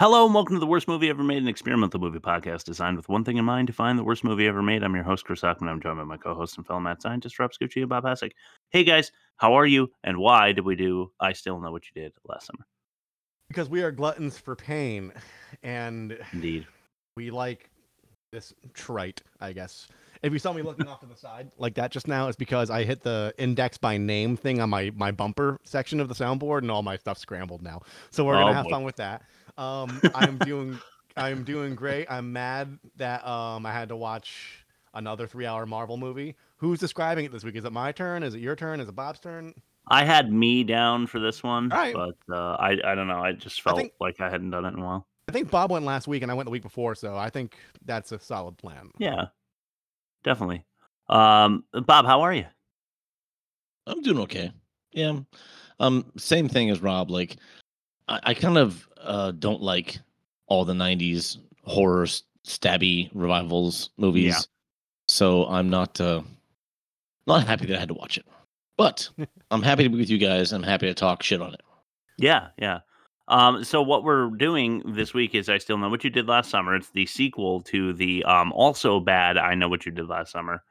Hello and welcome to the worst movie ever made, an experimental movie podcast designed with one thing in mind to find the worst movie ever made. I'm your host, Chris Hockman. I'm joined by my co-host and fellow mad scientist, Rob Scucci and Bob Hasek. Hey guys, how are you? And why did we do I Still Know What You Did last summer? because we are gluttons for pain and Indeed. we like this trite i guess if you saw me looking off to the side like that just now it's because i hit the index by name thing on my my bumper section of the soundboard and all my stuff scrambled now so we're Oh, gonna have boy. fun with that um i'm doing i'm doing great i'm mad that um i had to watch another three hour marvel movie who's describing it this week is it my turn is it your turn is it bob's turn I had me down for this one, All right. but uh, I I don't know. I just felt think- like I hadn't done it in a while. i think bob went last week and i went the week before so i think that's a solid plan Yeah, definitely. Um, Bob, how are you? I'm doing okay. Yeah. Um, same thing as Rob. Like, I, I kind of uh don't like all the '90s horror stabby revivals movies. So I'm not uh not happy that I had to watch it. But I'm happy to be with you guys. I'm happy to talk shit on it. Yeah, yeah. Um, so what we're doing this week is I still know what you did last summer. It's the sequel to the um, also bad I know what you did last summer,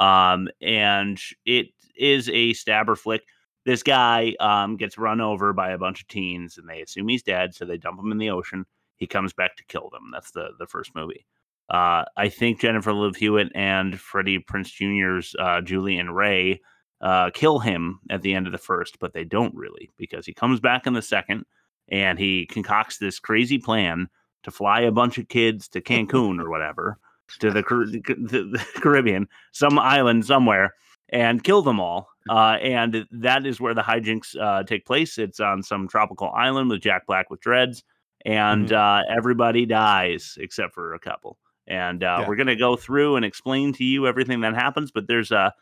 um, and it is a stabber flick. This guy um, gets run over by a bunch of teens, and they assume he's dead, so they dump him in the ocean. He comes back to kill them. That's the the first movie. Uh, I think Jennifer Love Hewitt and Freddie Prinze Jr.'s uh, Julie and Ray uh, kill him at the end of the first, but they don't really because he comes back in the second and he concocts this crazy plan to fly a bunch of kids to Cancun or whatever to the, Car- the Caribbean, some island somewhere, and kill them all. Uh, and that is where the hijinks uh, take place. It's on some tropical island with Jack Black with dreads, and uh, everybody dies except for a couple. And uh, Yeah. we're gonna go through and explain to you everything that happens. But there's a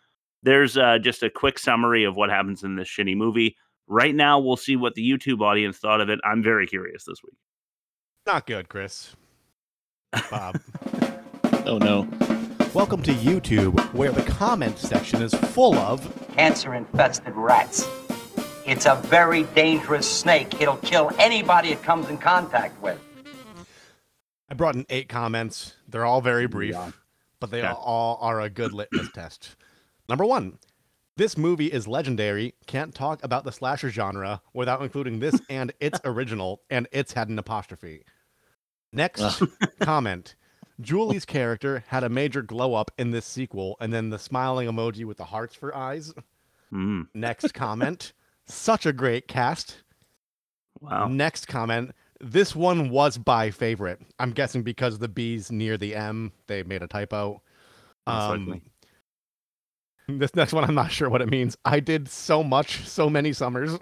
there's uh, just a quick summary of what happens in this shitty movie. Right now, we'll see what the YouTube audience thought of it. I'm very curious this week. Not good, Chris. Bob. Oh no. Welcome to YouTube, where the comment section is full of. cancer infested rats. It's a very dangerous snake. It'll kill anybody it comes in contact with. I brought in eight comments. They're all very brief, but they Okay. all are a good litmus test. Number one, this movie is legendary. Can't talk about the slasher genre without including this and its original, and it's had an apostrophe. Next comment. Julie's character had a major glow up in this sequel, and then the smiling emoji with the hearts for eyes. Mm, Next comment. Such a great cast. wow. Next comment. This one was by favorite. I'm guessing because the B's near the M, they made a typo. Um, this next one, I'm not sure what it means. I did so much, so many summers.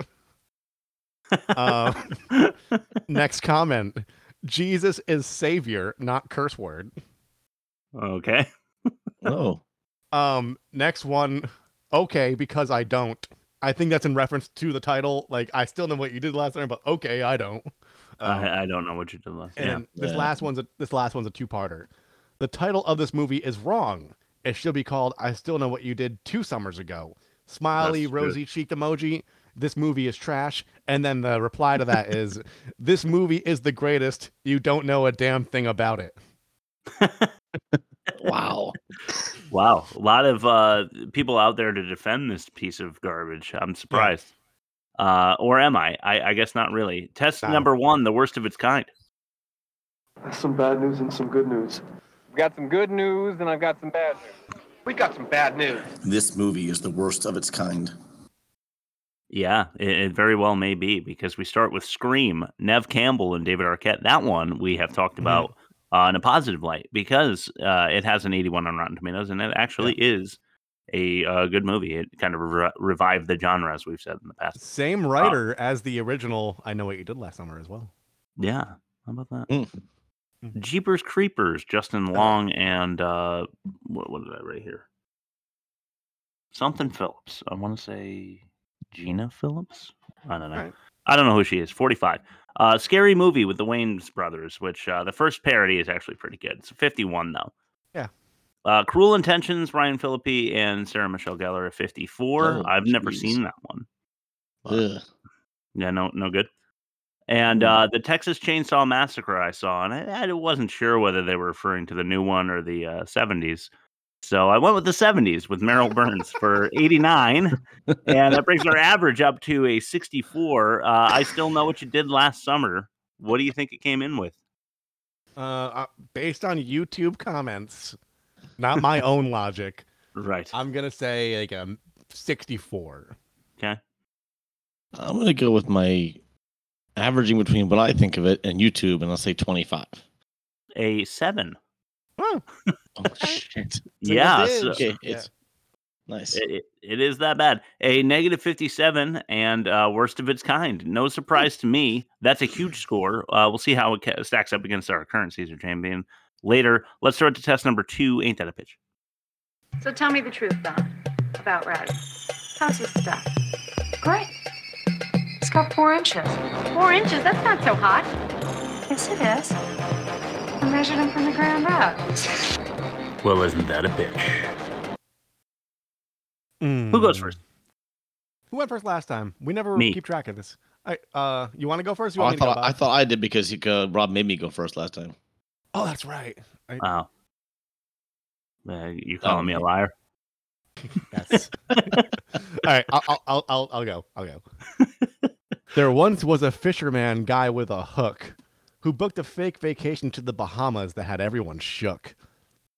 uh, next comment. Jesus is savior, not curse word. okay. Oh. Um, next one. Okay, because I don't. I think that's in reference to the title. Like, I still know what you did last time, but okay, I don't. Um, I, I don't know what you did last. And Yeah. this Yeah. last one's a, this last one's a two-parter. The title of this movie is wrong. It should be called "I Still Know What You Did Two Summers Ago." Smiley, That's good. rosy cheeked emoji. This movie is trash. And then the reply to that is, "This movie is the greatest. You don't know a damn thing about it." Wow. Wow. A lot of uh, people out there to defend this piece of garbage. I'm surprised. Uh, or am I? I? I guess not really. Test No. number one, the worst of its kind. That's Some bad news and some good news. I've got some good news and I've got some bad news. We got some bad news. This movie is the worst of its kind. Yeah, it, it very well may be because we start with Scream, Neve Campbell and David Arquette. That one we have talked Mhm. about uh, in a positive light because uh, it has an 81 on Rotten Tomatoes and it actually is a uh, good movie. It kind of re- revived the genre, as we've said in the past. Same writer as the original. I know what you did last summer as well. Yeah, how about that? Mm. Mhm. Jeepers Creepers, Justin Long and uh, what, what did I write here? Something Philips. I want to say Gina Philips. I don't know. Alright. I don't know who she is. 45. Uh, scary movie with the Wayans brothers, which uh, the first parody is actually pretty good. It's 51 though. Yeah. Uh, Cruel Intentions, Ryan Phillippe and Sarah Michelle Gellar at 54. Oh, I've never seen that one. Ugh. Yeah, no, no good. And Hmm. uh, the Texas Chainsaw Massacre I saw, and I, I wasn't sure whether they were referring to the new one or the uh, 70s. So I went with the 70s with Merrill Burns for 89, and that brings our average up to a 64. Uh, I still know what you did last summer. What do you think it came in with? Uh, uh, based on YouTube comments, not my own logic, Right. I'm gonna say like a 64. Okay. I'm gonna go with my averaging between what I think of it and YouTube, and I'll say 25. A seven. Oh, Oh shit! Yeah. so- Okay, Yeah. it's nice. It, it- it is that bad. A negative 57 and uh, worst of its kind. No surprise to me. That's a huge score. Uh, we'll see how it ca- stacks up against our current Caesar champion later. Let's start to test number two. Ain't that a pitch? So tell me the truth, Don, about Red. How's his stuff? Great. It's got four inches. Four inches? That's not so hot. Yes, it is. I measured him from the ground up. Well, isn't that a bitch? Who goes Mm. first? Who went first last time? We never Me. keep track of this. I, uh, you want to go first? You Oh, want I me to go, thought I Bob? thought I did because he, uh, Rob made me go first last time. Oh, that's right. I, Oh. Uh, you calling Oh, me a liar? Yes. All right, I'll, I'll, I'll, I'll, I'll go. I'll go. there once was a fisherman guy with a hook who booked a fake vacation to the Bahamas that had everyone shook.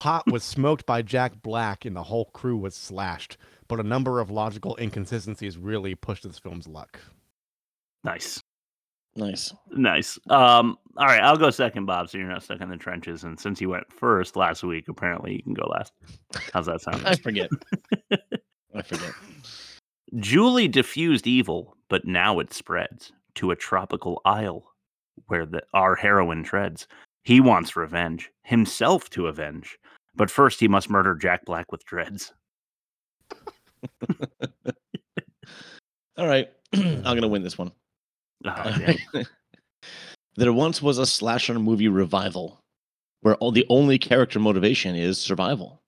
Pot was smoked by Jack Black and the whole crew was slashed, but a number of logical inconsistencies really pushed this film's luck. Nice. Nice. Nice. Um, all right, I'll go second, Bob, so you're not stuck in the trenches. And since you went first last week, apparently you can go last. How's that sound? I forget. I forget. Julie diffused evil, but now it spreads to a tropical isle where the, our heroine treads. He wants revenge, himself to avenge, but first he must murder Jack Black with dreads. All right, I'm gonna win this one. Oh, uh, there once was a slasher movie revival where all the only character motivation is survival.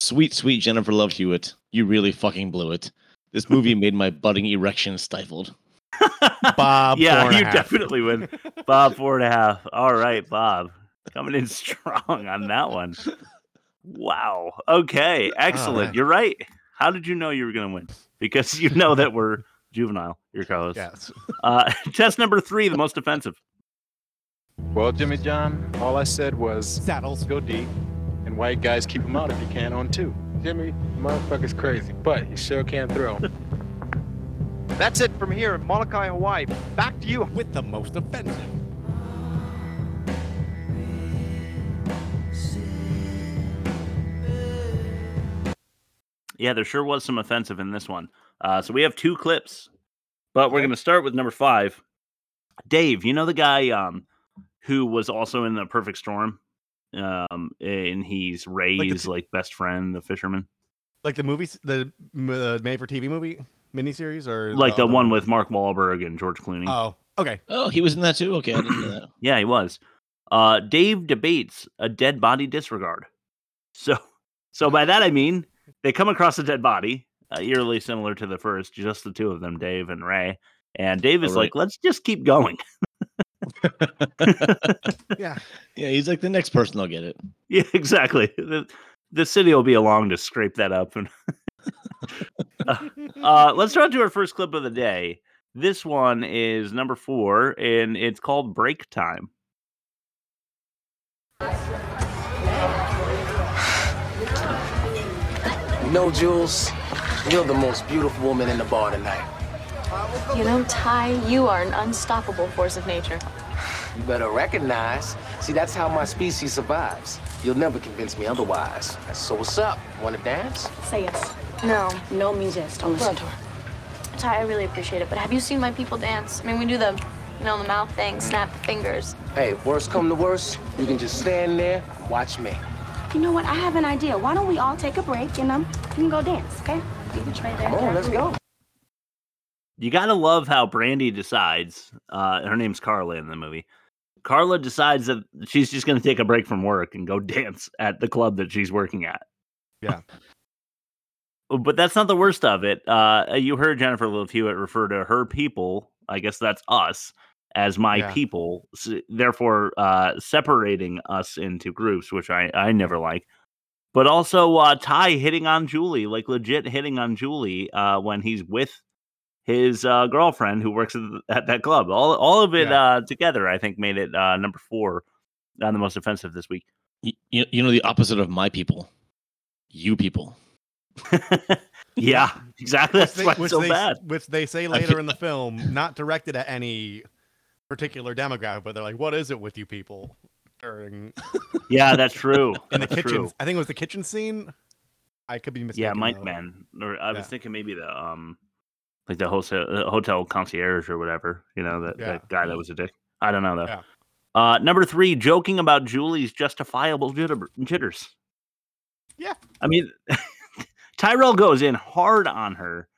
Sweet, sweet Jennifer Love Hewitt, you really fucking blew it. This movie made my budding erection stifled. Bob, yeah, four and a you definitely win. Bob, four and a half. All right, Bob. Coming in strong on that one. Wow. Okay. Excellent. right. You're right. How did you know you were going to win? Because you know that we're juvenile, your co host. Yes. Uh, test number three, the most offensive. Well, Jimmy John, all I said was Saddles. go deep, and white guys keep them out if you can on two. Jimmy, motherfucker's crazy, but he sure can throw. That's it from here in Molokai, Hawaii. Back to you. With the most offensive. Yeah, there sure was some offensive in this one. Uh, so we have two clips, but we're going to start with number five. Dave, you know the guy um, who was also in the Perfect Storm, um, and he's Ray's like, best friend, the fisherman, Like the movie, the uh, made for TV movie miniseries, or like the other one with Mark Wahlberg and George Clooney. Oh, okay. Oh, he was in that too. Okay, I didn't know that. Yeah, he was. Uh, Dave debates a dead body disregard. So, so by that I mean they come across a dead body, uh, eerily similar to the first, just the two of them, Dave and Ray. And Dave is All right. like, "Let's just keep going." Yeah. yeah, he's like the next person. I'll get it. Yeah, exactly. The, the city will be along to scrape that up. And uh, uh, let's run to our first clip of the day. This one is number four, and it's called "Break Time." Know, Jules, you're the most beautiful woman in the bar tonight. You know, Ty, you are an unstoppable force of nature. You better recognize. See, that's how my species survives. You'll never convince me otherwise. So what's up? Want to dance? Say yes. No. No means yes. Don't listen to her. Ty, I really appreciate it, but have you seen my people dance? I mean, we do the, you know, the mouth thing, snap the fingers. Hey, worst come to worst, you can just stand there and watch me. You know what? I have an idea. Why don't we all take a break and um, we can go dance, okay? You can try there. Come let's go. You gotta love how Brandy decides. Uh, her name's Carla in the movie. Carla decides that she's just gonna take a break from work and go dance at the club that she's working at. Yeah. But that's not the worst of it. Uh, you heard Jennifer Love Hewitt refer to her people, I guess that's us, as my Yeah. people, therefore uh, separating us into groups, which I I never like. But also uh, Ty hitting on Julie, like legit hitting on Julie uh, when he's with his uh, girlfriend who works at, th- at that club. All all of it uh, together, I think, made it uh, number four on the most offensive this week. You, you, you know the opposite of my people, you people. Yeah, exactly. That's they- why it's so they, bad. Which they say later in the film, not directed at any particular demographic, but they're like, "What is it with you people?" During Yeah, that's true. in the That's kitchen, true. I think it was the kitchen scene. I could be mistaken. Yeah, Mike though. Man. Or I was thinking maybe the um, like the hotel uh, hotel concierge or whatever. You know that, Yeah. that guy that was a dick. I don't know though. Yeah. Uh, number three, joking about Julie's justifiable jitter- jitters. Yeah. I mean, Tyrell goes in hard on her,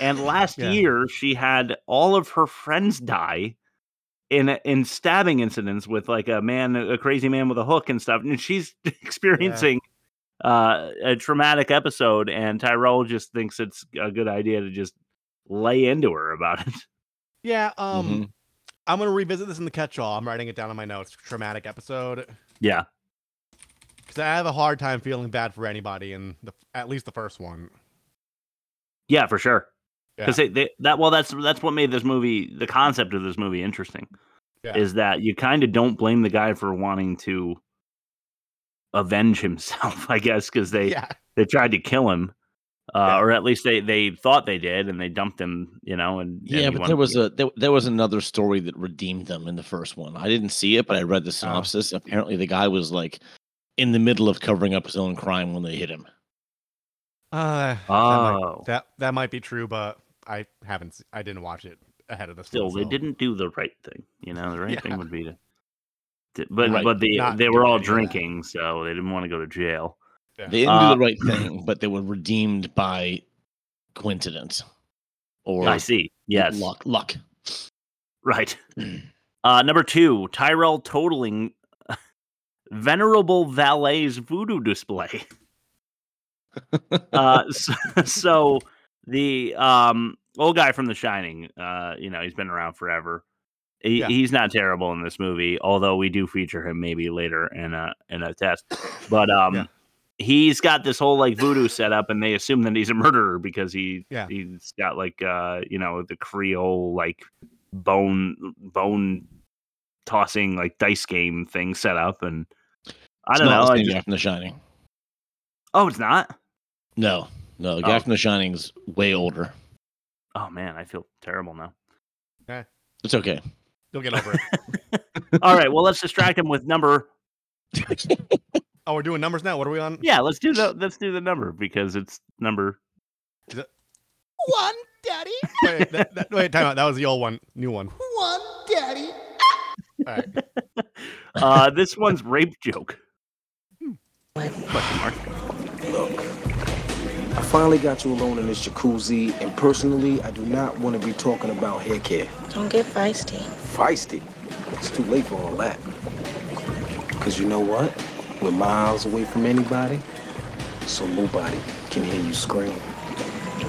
and last Yeah. year she had all of her friends die in in stabbing incidents with like a man, a crazy man with a hook and stuff, and she's experiencing uh, a traumatic episode, and Tyrell just thinks it's a good idea to just lay into her about it. Yeah. Um, Mm-hmm. I'm gonna revisit this in the catch-all. I'm writing it down in my notes. Traumatic episode. Yeah. Because I have a hard time feeling bad for anybody in the at least the first one. Yeah, for sure. Because Yeah. they, they that well, that's that's what made this movie the concept of this movie interesting. Yeah. Is that you kind of don't blame the guy for wanting to avenge himself, I guess, because they Yeah. they tried to kill him, uh, or at least they they thought they did, and they dumped him, you know. And, and Yeah, he but there was get- a there, there was another story that redeemed them in the first one. I didn't see it, but I read the synopsis. Apparently, the guy was like in the middle of covering up his own crime when they hit him. Uh, that, Oh. might, that that might be true, but I haven't. I didn't watch it ahead of this. still one, they didn't do the right thing. You know, the right Yeah. thing would be to. to- but Right. but the, Not they were all any that. drinking, so they didn't want to go to jail. Yeah. They didn't Uh, do the right thing, but they were redeemed by coincidence or I see. Yes. luck. Luck. Right. Uh, number two, Tyrell totaling venerable valet's voodoo display. uh, so, so the um, old guy from The Shining, uh, you know, he's been around forever. He, Yeah. He's not terrible in this movie, although we do feature him maybe later in a in a test. But um, Yeah. he's got this whole like voodoo setup, and they assume that he's a murderer because he Yeah. he's got like uh you know the Creole like bone bone tossing like dice game thing set up, and I don't not know. the I just- from The Shining. oh, it's not. No, no, the guy Oh. from The Shining's way older. Oh man, I feel terrible now. It's okay. You'll get over it. All right, well let's distract him with number. oh, we're doing numbers now. What are we on? Yeah, let's do the let's do the number because it's number. One, daddy. Wait, that, that, wait, time out. That was the old one. New one. One, daddy. All right. Uh, this one's rape joke. Look, I finally got you alone in this jacuzzi, and personally, I do not want to be talking about hair care. Don't get feisty. Feisty? It's too late for all that. Because you know what? We're miles away from anybody, so nobody can hear you scream.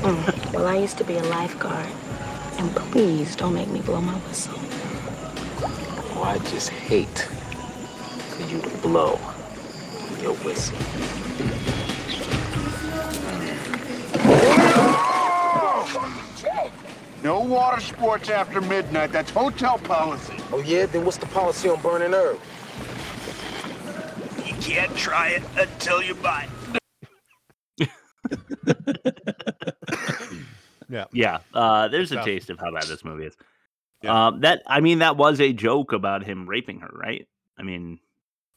Mm. Well, I used to be a lifeguard. And please don't make me blow my whistle. Oh, I just hate for you to blow your whistle. No water sports after midnight. That's hotel policy. Oh, yeah? Then what's the policy on burning herb? You can't try it until you buy it. Yeah. Yeah. Uh, there's a taste of how bad this movie is. Um, that I mean, that was a joke about him raping her, right? I mean,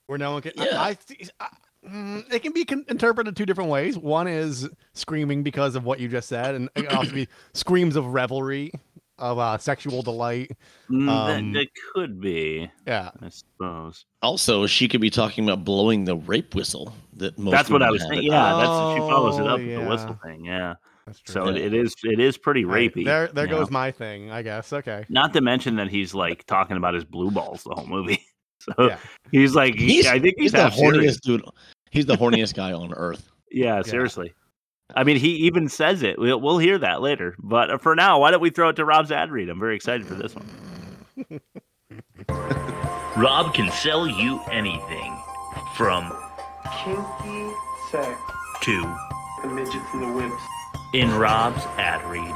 Where no one can. I, I, I, it can be con- interpreted two different ways. One is screaming because of what you just said, and it can also be screams of revelry, of uh, sexual delight. mm, Um, that, that could be. Yeah. I suppose. Also, she could be talking about blowing the rape whistle that most that's what I women was have. saying. Yeah, that's she follows it Oh, up with the whistle thing. Yeah. that's true. So it, Yeah. it is it is pretty All right, rapey. There, there you goes know? my thing. I guess. Okay. Not to mention that he's like talking about his blue balls the whole movie. So Yeah. he's like, he- He's, I think he's, he's the half serious. horniest dude. He's the horniest guy on earth. Yeah, seriously. I mean, he even says it. We'll, we'll hear that later. But uh, for now, why don't we throw it to Rob's ad read? I'm very excited for this one. Rob can sell you anything from Kinky sex. to The midgets and the wimps. in Rob's ad read.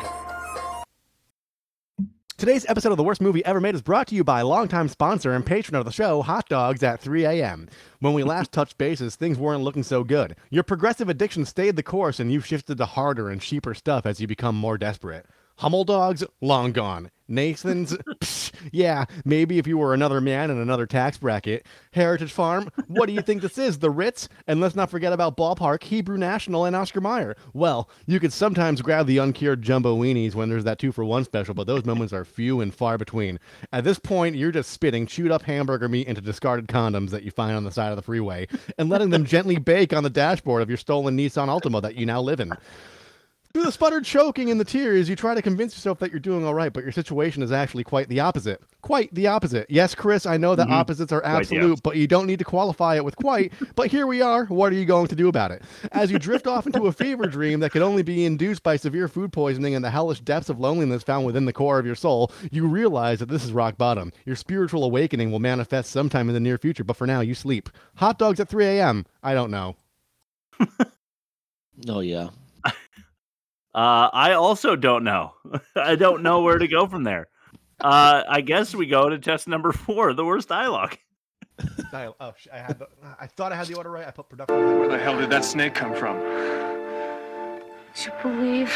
Today's episode of the worst movie ever made is brought to you by longtime sponsor and patron of the show, Hot Dogs at 3 a.m. When we last touched bases, things weren't looking so good. Your progressive addiction stayed the course, and you've shifted to harder and cheaper stuff as you become more desperate. Hummel dogs, long gone. Nathan's, psh, yeah, maybe if you were another man in another tax bracket. Heritage Farm, what do you think this is? The Ritz? And let's not forget about Ballpark, Hebrew National, and Oscar Mayer. Well, you could sometimes grab the uncured jumbo weenies when there's that two for one special, but those moments are few and far between. At this point, you're just spitting chewed up hamburger meat into discarded condoms that you find on the side of the freeway and letting them gently bake on the dashboard of your stolen Nissan Altima that you now live in. Through the sputtered choking and the tears, you try to convince yourself that you're doing all right, but your situation is actually quite the opposite. Quite the opposite. Yes, Chris, I know that Mhm. opposites are Quite the absolute, but you don't need to qualify it with quite. but here we are. What are you going to do about it? As you drift off into a fever dream that can only be induced by severe food poisoning and the hellish depths of loneliness found within the core of your soul, you realize that this is rock bottom. Your spiritual awakening will manifest sometime in the near future, but for now, you sleep. Hot dogs at 3 a.m. I don't know. Oh yeah. Uh, I also don't know. I don't know where to go from there. Uh, I guess we go to test number four, the worst dialogue. Dial- oh, sh- I had. The, I thought I had the order right. I put production. Where the hell did that snake come from? Would you believe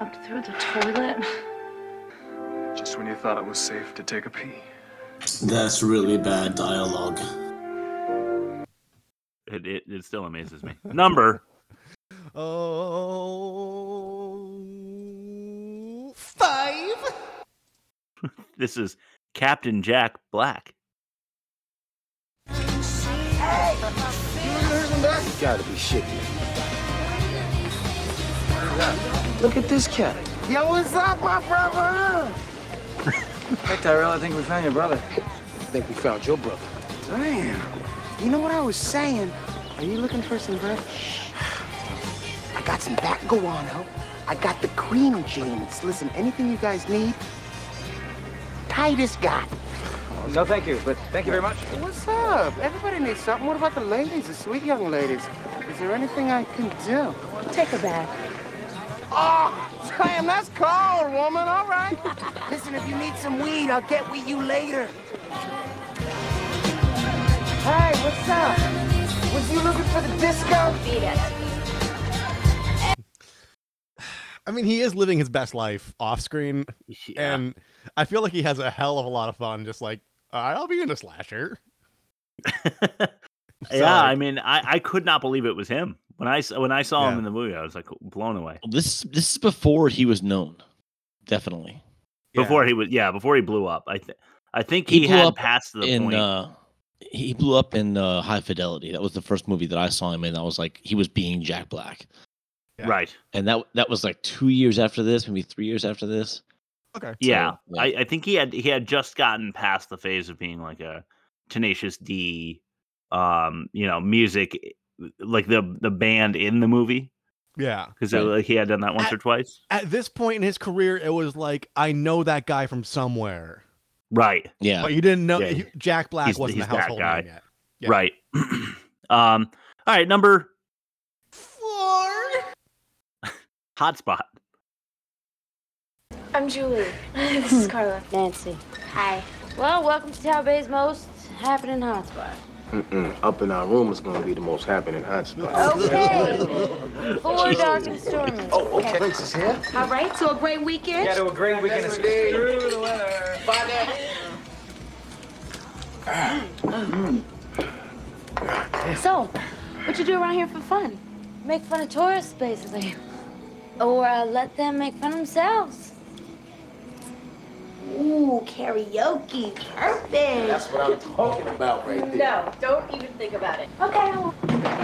up through the toilet? Just when you thought it was safe to take a pee. That's really bad dialogue. It, it, it still amazes me. Number Oh, five. this is Captain Jack Black. You gotta be shitting. Look at this cat. Yo, what's up, my brother? Hey, Tyrell, I think we found your brother. I think we found your brother. Damn. You know what I was saying? Are you looking for some bread? I got some back guano. I got the cream jeans. Listen, anything you guys need, Titus got. No, thank you, but thank you very much. What's up? Everybody needs something. What about the ladies, the sweet young ladies? Is there anything I can do? Take a bath. Oh, damn, that's cold, woman. All right. Listen, if you need some weed, I'll get with you later. Hey, what's up? Was you looking for the disco? Beat it. I mean, he is living his best life off screen, and I feel like he has a hell of a lot of fun. Just like "All right, I'll be in a slasher. yeah, I mean, I, I could not believe it was him when I s- when I saw him in the movie. I was like blown away. This this is before he was known. Definitely. Before he was, yeah, before he blew up. I think I think He he, had up passed the in point. uh he blew up in uh, High Fidelity. That was the first movie that I saw him in. I was like, he was being Jack Black, Right. and that that was like two years after this, maybe three years after this. Okay. Yeah, So, yeah. I, I think he had he had just gotten past the phase of being like a Tenacious D, um, you know, music like the the band in the movie Yeah. because like he had done that once or twice. At this point in his career, it was like I know that guy from somewhere, Right. Yeah. but you didn't know Yeah, he- Jack Black he's- wasn't he's a that household guy. name yet. Yeah. Right. um. All right. Number Four. Hotspot. I'm Julie. this is Carla. Nancy. Hi. Well, welcome to Tower Bay's most happening hotspot. Mm-mm. Up in our room is gonna be the most happening hotspot. Okay. Four dark and stormy. Oh, okay. Places here. All right, so a great weekend. Yeah, to a great weekend. of Screw the weather. So, what you do around here for fun? Make fun of tourists, basically. Or uh, let them make fun of themselves. Ooh, karaoke. Perfect. That's what I'm talking about right there. No, don't even think about it. Okay.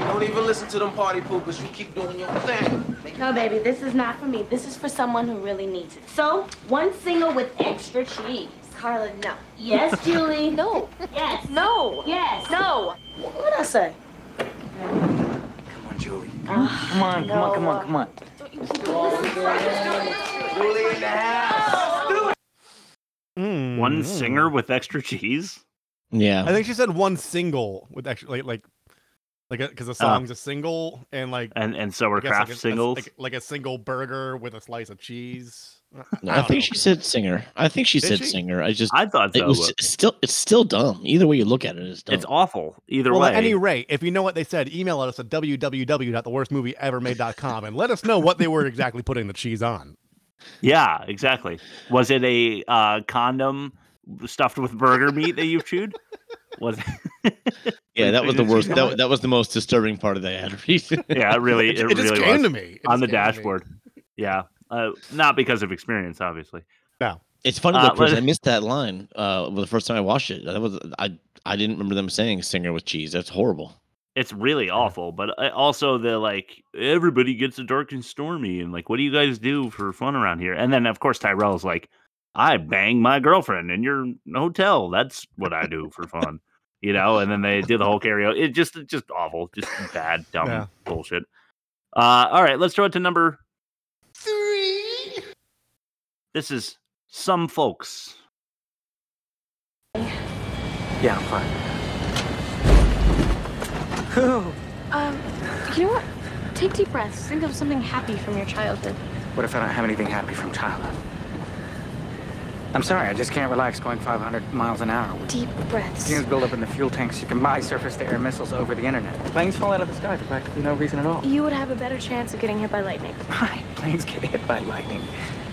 Don't even listen to them party poopers. You keep doing your thing. No, baby, this is not for me. This is for someone who really needs it. So, one single with extra cheese. Carla, no. Yes, Julie. No. Yes. No. Yes. No. What did I say? Come on, Julie. Come on, come on, come on, come on. Julie in the house. Mm, One singer with extra cheese. Yeah. I think she said one single with actually like like like because the song's a single and like and and so are I craft like a- a- singles. like, like a single burger with a slice of cheese. No, I, think she said singer. I think she Did said she? singer. I just I thought it was but- still it's still dumb. Either way you look at it, it's dumb. It's awful either way. well, way. at any rate, if you know what they said, email us at www.theworstmovieevermade.com and let us know what they were exactly putting the cheese on. Yeah, exactly. Was it a uh, condom stuffed with burger meat that you've chewed? Was yeah, that was the worst. That, that was the most disturbing part of the ad read. yeah, it really, It- it, it just really came was to me. It on the just came to me. dashboard. Yeah, uh, not because of experience, obviously. No, It's funny Uh, though, Chris, but- I missed that line uh the first time I watched it. That was I I didn't remember them saying singer with cheese. That's horrible. It's really awful, but uh, also the like everybody gets a dark and stormy, and like, what do you guys do for fun around here? And then of course Tyrell's like, I bang my girlfriend in your hotel. That's what I do for fun, you know. And then they do the whole karaoke. It just it's just awful, just bad, dumb Yeah. bullshit. Uh, all right, let's throw it to number Three. This is some folks. Yeah, I'm fine. Um, you know what? Take deep breaths. Think of something happy from your childhood. What if I don't have anything happy from childhood? I'm sorry, I just can't relax going 500 miles an hour. Deep breaths. Fumes build up in the fuel tanks. You can buy surface-to-air missiles over the internet. Planes fall out of the sky for practically no reason at all. You would have a better chance of getting hit by lightning. Right, planes get hit by lightning.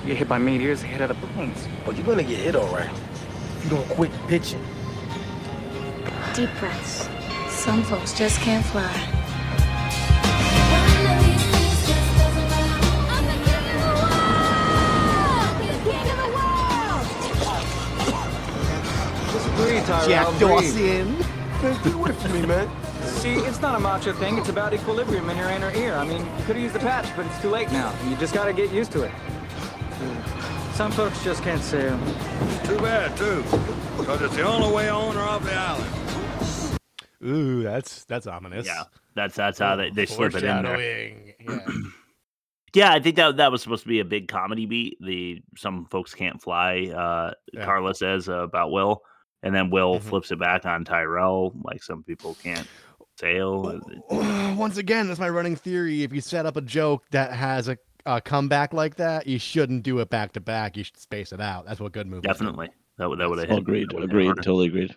You get hit by meteors, hit other planes. But you're gonna get hit all right. If you don't quit pitching. Deep breaths. Some folks just can't fly. Just breathe, Tyrell. Jack breathe. Dawson. Man, get away from me, man. See, it's not a macho thing. It's about equilibrium in your inner ear. I mean, you could have used the patch, but it's too late now. You just got to get used to it. Some folks just can't sail. Too bad, too, because it's the only way on or off the island. Ooh, that's that's ominous. Yeah, that's that's how they, they slip it in there. Yeah. Yeah, I think that that was supposed to be a big comedy beat. The some folks can't fly. Uh, Yeah. Carla says uh, about Will, and then Will Mhm. flips it back on Tyrell. Like some people can't sail. Once again, that's my running theory. If you set up a joke that has a, a comeback like that, you shouldn't do it back to back. You should space it out. That's what good movies. do. Definitely, that would that would have hit. agreed. hit Agreed. harder. Totally agreed.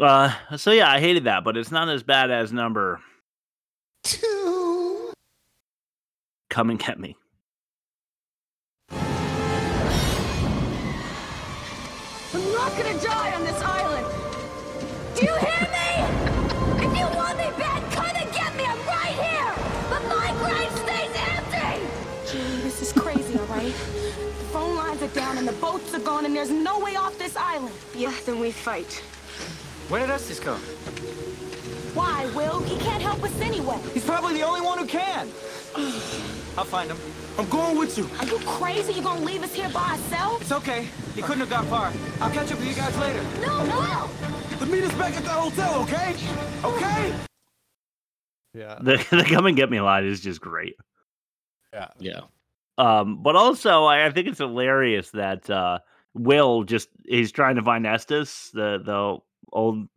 Uh, so yeah, I hated that, but it's not as bad as number Two. "Come and Get Me." I'm not gonna die on this island. Do you hear me? Down and the boats are gone and there's no way off this island. Yeah, then we fight. Where did Estes go? Why, Will? He can't help us anyway. He's probably the only one who can. I'll find him. I'm going with you. Are you crazy? You're gonna leave us here by ourselves? It's okay. He couldn't have got far. I'll catch up with you guys later. No, no! But meet us back at the hotel, okay? Okay? Yeah. The the "Come and Get Me" line is just great. Yeah. Yeah. Um, but also I, I think it's hilarious that uh Will just he's trying to find Estes, the the old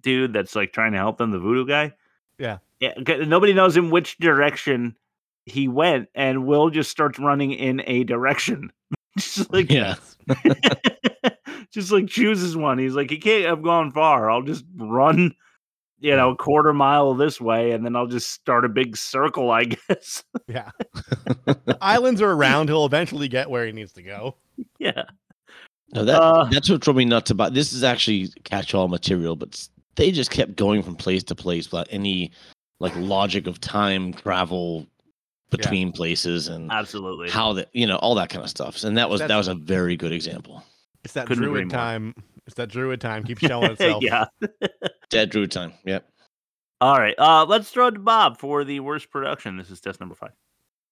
dude that's like trying to help them, the voodoo guy. Yeah. yeah nobody knows in which direction he went, and Will just starts running in a direction. just like Yeah. just like chooses one. He's like, he can't have gone far. I'll just run, you know, a quarter mile this way, and then I'll just start a big circle, I guess. Yeah. Islands are around. He'll eventually get where he needs to go. yeah. No, that Uh, that's what drove me nuts about this. Is actually catch-all material, but they just kept going from place to place without any like logic of time travel between places and Absolutely. how that you know all that kind of stuff. And that was that was a very good example. It's that Couldn't druid time. It's that druid time. Keeps showing itself. yeah. Dead druid time. Yep. All right. Uh, let's throw it to Bob for the worst production. This is test number five.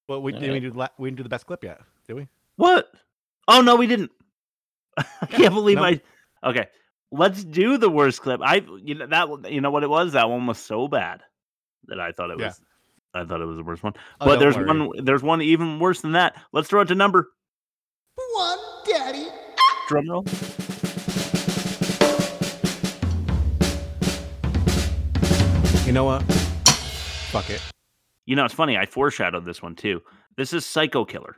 Well, we didn't we do the la- we didn't do the best clip yet, did we? What? Oh no, we didn't. I can't believe no. I. Okay, let's do the worst clip. I you know that you know what it was. That one was so bad that I thought it Yeah. was. I thought it was the worst one. Oh, but don't there's worry. one. There's one even worse than that. Let's throw it to number. One, Daddy. Drum roll. You know what? Fuck it. You know, it's funny. I foreshadowed this one too. This is Psycho Killer.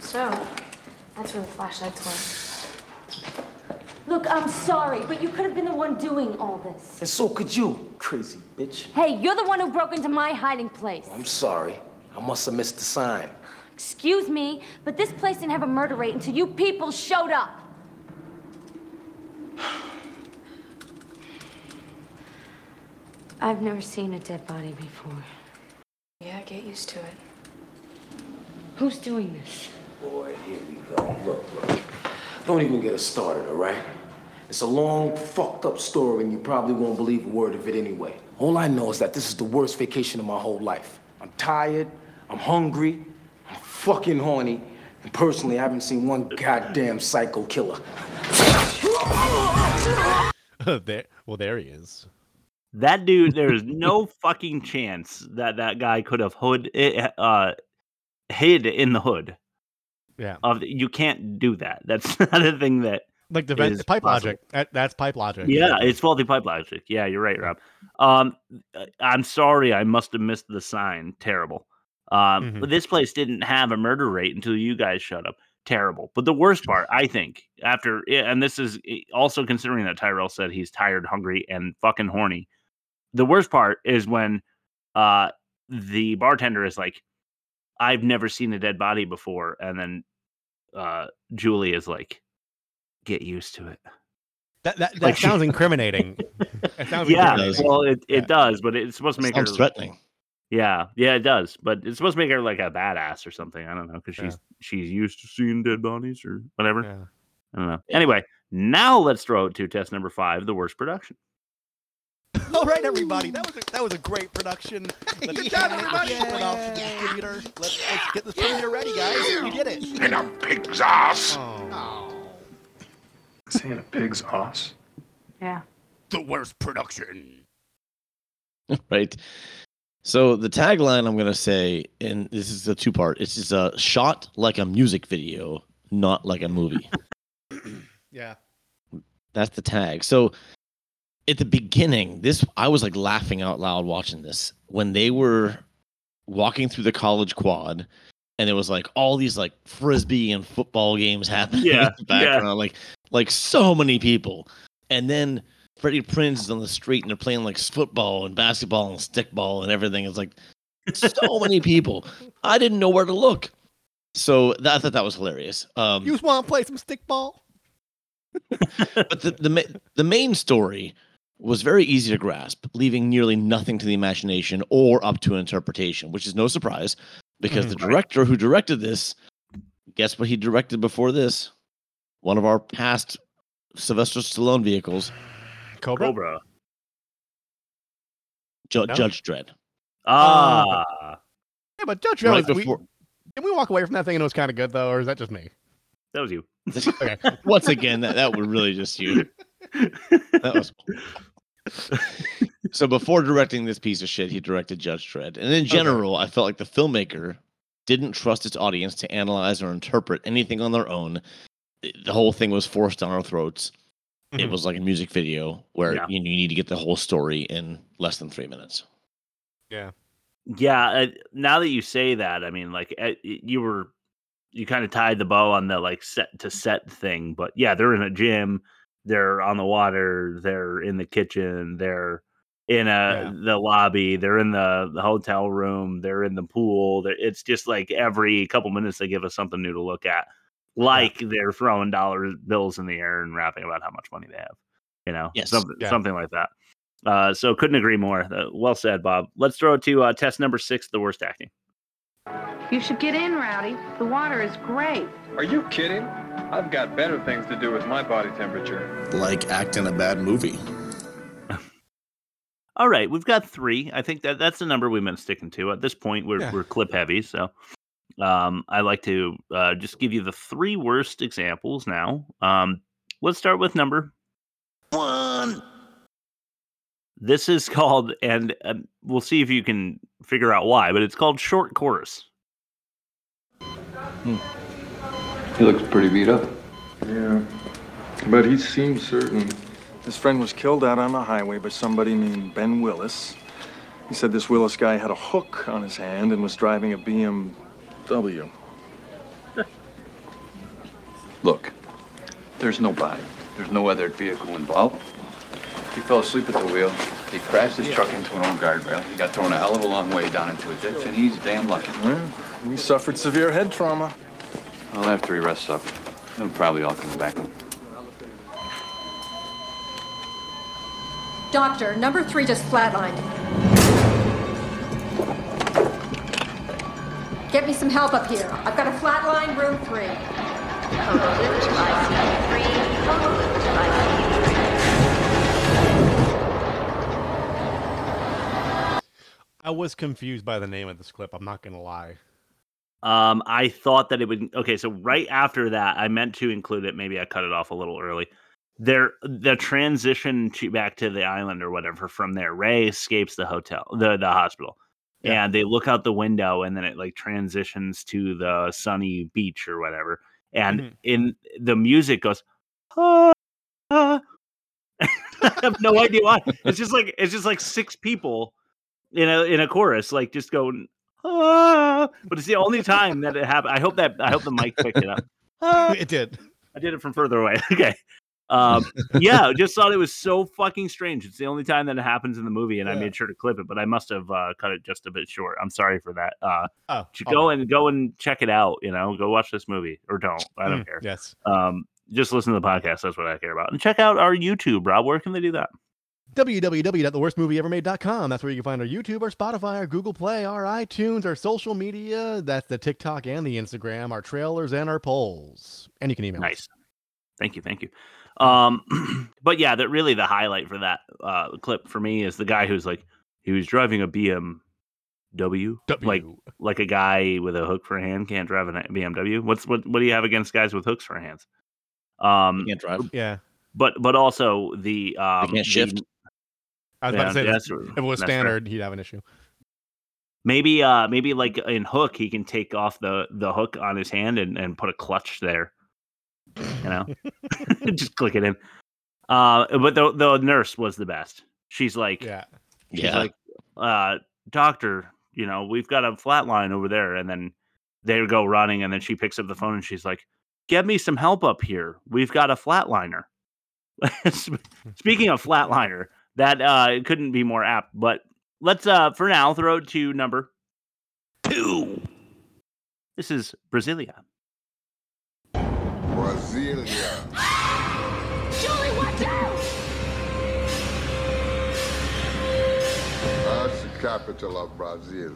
So, that's where the flashlights were. Look, I'm sorry, but you could have been the one doing all this. And so could you, crazy bitch. Hey, you're the one who broke into my hiding place. I'm sorry. I must have missed the sign. Excuse me, but this place didn't have a murder rate until you people showed up. I've never seen a dead body before. Yeah, get used to it. Who's doing this? Boy, here we go. Look, look. Don't even get us started, all right? It's a long, fucked up story, and you probably won't believe a word of it anyway. All I know is that this is the worst vacation of my whole life. I'm tired, I'm hungry, I'm fucking horny, and personally, I haven't seen one goddamn psycho killer. there, well, there he is. That dude, there is no fucking chance that that guy could have hood eh, uh hid in the hood. Yeah. Of you can't do that. That's not a thing that Like the vent, is pipe possible. logic. That, that's pipe logic. Yeah, it's faulty pipe logic. Yeah, you're right, Rob. Um, uh, I'm sorry, I must have missed the sign. Terrible. Um, Mhm. but this place didn't have a murder rate until you guys showed up. Terrible. But the worst part, I think, after and this is eh, also considering that Tyrell said he's tired, hungry, and fucking horny. The worst part is when uh the bartender is like, "I've never seen a dead body before," and then uh Julie is like, "Get used to it." That that, that Like she- sounds incriminating. It sounds yeah, incriminating. well, it, it does, but it's supposed to make Sounds her threatening. Yeah, yeah, it does, but it's supposed to make her like a badass or something. I don't know because she's she's used to seeing dead bodies or whatever. I don't know. Anyway, now let's throw it to test number five: the worst production. All right, everybody. That was a, that was a great production. Let's Good get job, everybody. Let's put off the distributor. Let's, let's get this premiere ready, guys. You did it. In a pig's ass. Oh. Saying a pig's ass? Yeah. The worst production. right? So the tagline I'm gonna say, and this is a two part. It's just a shot like a music video, not like a movie. Yeah. That's the tag. So at the beginning, this I was like laughing out loud watching this when they were walking through the college quad, and it was like all these like frisbee and football games happening Yeah, in the yeah. like like so many people, and then Freddie Prinze is on the street and they're playing like football and basketball and stickball and everything. It's like so many people. I didn't know where to look. So that, I thought that was hilarious. Um, You just want to play some stickball? but the the, the main story was very easy to grasp, leaving nearly nothing to the imagination or up to interpretation, which is no surprise because the Mhm. director who directed this, guess what he directed before this? One of our past Sylvester Stallone vehicles, Cobra. Cobra. Ju- No? Judge Dredd. Ah, Yeah, but Judge Right Dredd, we, before- did we walk away from that thing and it was kind of good though, or is that just me? that was you. Okay. Once again, that, that was really just you. That was so before directing this piece of shit, he directed Judge Dredd. And in general, I felt like the filmmaker didn't trust its audience to analyze or interpret anything on their own. The whole thing was forced down our throats. It Mhm. was like a music video where Yeah. you, you need to get the whole story in less than three minutes. Yeah. Yeah, uh, now that you say that, I mean, like uh, you were, you kind of tied the bow on the like set to set thing, but yeah, they're in a gym, they're on the water, they're in the kitchen, they're in a the lobby, they're in the, the hotel room, they're in the pool. They're, it's just like every couple minutes they give us something new to look at, like they're throwing dollar bills in the air and rapping about how much money they have, you know, Yes. something Yeah. something like that. Uh, so couldn't agree more. Uh, well said, Bob. Let's throw it to uh, test number six: the worst acting. You should get in, Rowdy. The water is great. Are you kidding? I've got better things to do with my body temperature. Like acting a bad movie. All right, we've got three. I think that that's the number we've been sticking to. At this point, we're Yeah. we're clip heavy, so um, I like to uh, just give you the three worst examples now. Um, let's start with number One. This is called, and um, we'll see if you can figure out why, but it's called short chorus. He looks pretty beat up. Yeah. But he seems certain. His friend was killed out on the highway by somebody named Ben Willis. He said this Willis guy had a hook on his hand and was driving a BMW. Look, there's no body. There's no other vehicle involved. He fell asleep at the wheel. He crashed his truck into an old guardrail. He got thrown a hell of a long way down into a ditch, and he's damn lucky. Well, he suffered severe head trauma. Well, after he rests up, he'll probably all come back. Doctor, number three just flatlined. Get me some help up here. I've got a flatline room three. I was confused by the name of this clip. I'm not gonna lie. Um, I thought that it would. Okay, so right after that, I meant to include it. Maybe I cut it off a little early. There, the transition to back to the island or whatever. From there, Ray escapes the hotel, the the hospital, Yeah. and they look out the window, and then it like transitions to the sunny beach or whatever. And Mhm. in the music goes, ah, ah. I have no idea why. It's just like it's just like six people in a in a chorus, like just going. Ah, but it's the only time that it happened. I hope that I hope the mic picked it up. Ah. it did. I did it from further away. Okay. Um, yeah, just thought it was so fucking strange. It's the only time that it happens in the movie, and I made sure to clip it, but I must have uh, cut it just a bit short. I'm sorry for that. Uh, Oh, go right. and go and check it out. You know, go watch this movie or don't. I don't Mm, care. Yes. Um, just listen to the podcast. That's what I care about. And check out our YouTube, Rob. Where can they do that? www.theworstmovieevermade.com. That's where you can find our YouTube, our Spotify, our Google Play, our iTunes, our social media. That's the TikTok and the Instagram, our trailers and our polls. And you can email. us. Nice. Thank you. Thank you. Um, but yeah, that really the highlight for that uh, clip for me is the guy who's like he was driving a BMW, like like a guy with a hook for a hand can't drive a BMW. What's what? What do you have against guys with hooks for hands? Um, can't drive. Yeah. But but also the um, can't shift. the- I was about to say, that's- that's- if it was that's fair. standard, he'd have an issue. Maybe uh maybe like in hook he can take off the the hook on his hand and, and put a clutch there. You know? Just click it in. Uh but the the nurse was the best. She's like Yeah. she's Yeah. like uh doctor, you know, we've got a flat line over there and then they go running and then she picks up the phone and she's like, "Get me some help up here. We've got a flatliner." Speaking of flatliner, that uh couldn't be more apt, but let's uh for now throw it to number 2. This is Brasilia. Brasilia. Julie, watch out! That's the capital of Brazil,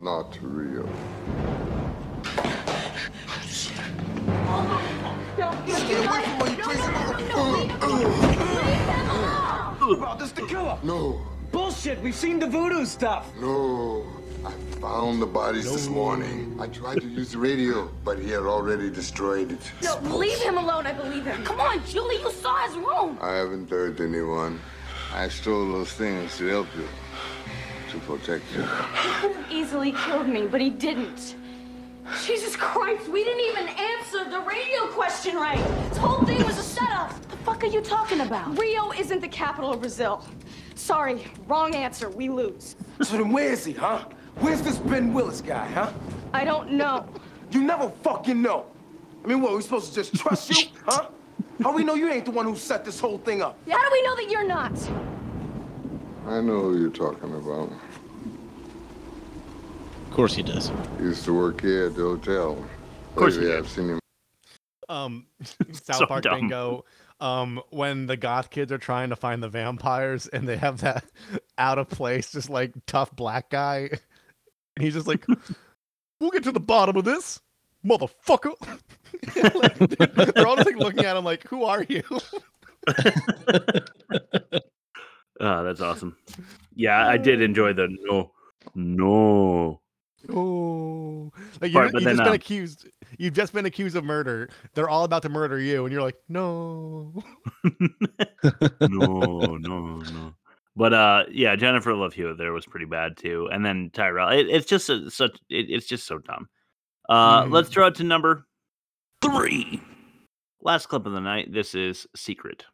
not Rio. Get away from me, you About this the killer. No, Bullshit. We've seen the voodoo stuff. no. I found the bodies this morning. I tried to use the radio, but he had already destroyed it. No, leave him alone. I believe him. Come on, Julie. You saw his room. I haven't hurt anyone. I stole those things to help you, to protect you. He could have easily killed me, but he didn't. Jesus Christ, we didn't even answer the radio question right. This whole thing was a setup. What the fuck are you talking about? Rio isn't the capital of Brazil. Sorry, wrong answer. We lose. So then where is he, huh? Where's this Ben Willis guy, huh? I don't know. You never fucking know. I mean, what, we supposed to just trust you, huh? How we know you ain't the one who set this whole thing up? How do we know that you're not? I know who you're talking about. Of course he does. He used to work here at the hotel. Of course he did. I've seen him. Um, South So Park dumb. bingo. Um, when the goth kids are trying to find the vampires and they have that out of place, just like tough black guy, and he's just like, "We'll get to the bottom of this, motherfucker." Like, they're all just like looking at him like, "Who are you?" Oh, that's awesome. Yeah, I did enjoy the no, no. Oh, like but you've just been um, accused. You've just been accused of murder. They're all about to murder you, and you're like, "No." no, no, no. But uh, yeah, Jennifer Love Hewitt there was pretty bad too, and then Tyrell. It, it's just a, such. It, it's just so dumb. Uh, Mhm. let's throw it to number three. Last clip of the night. This is Secret.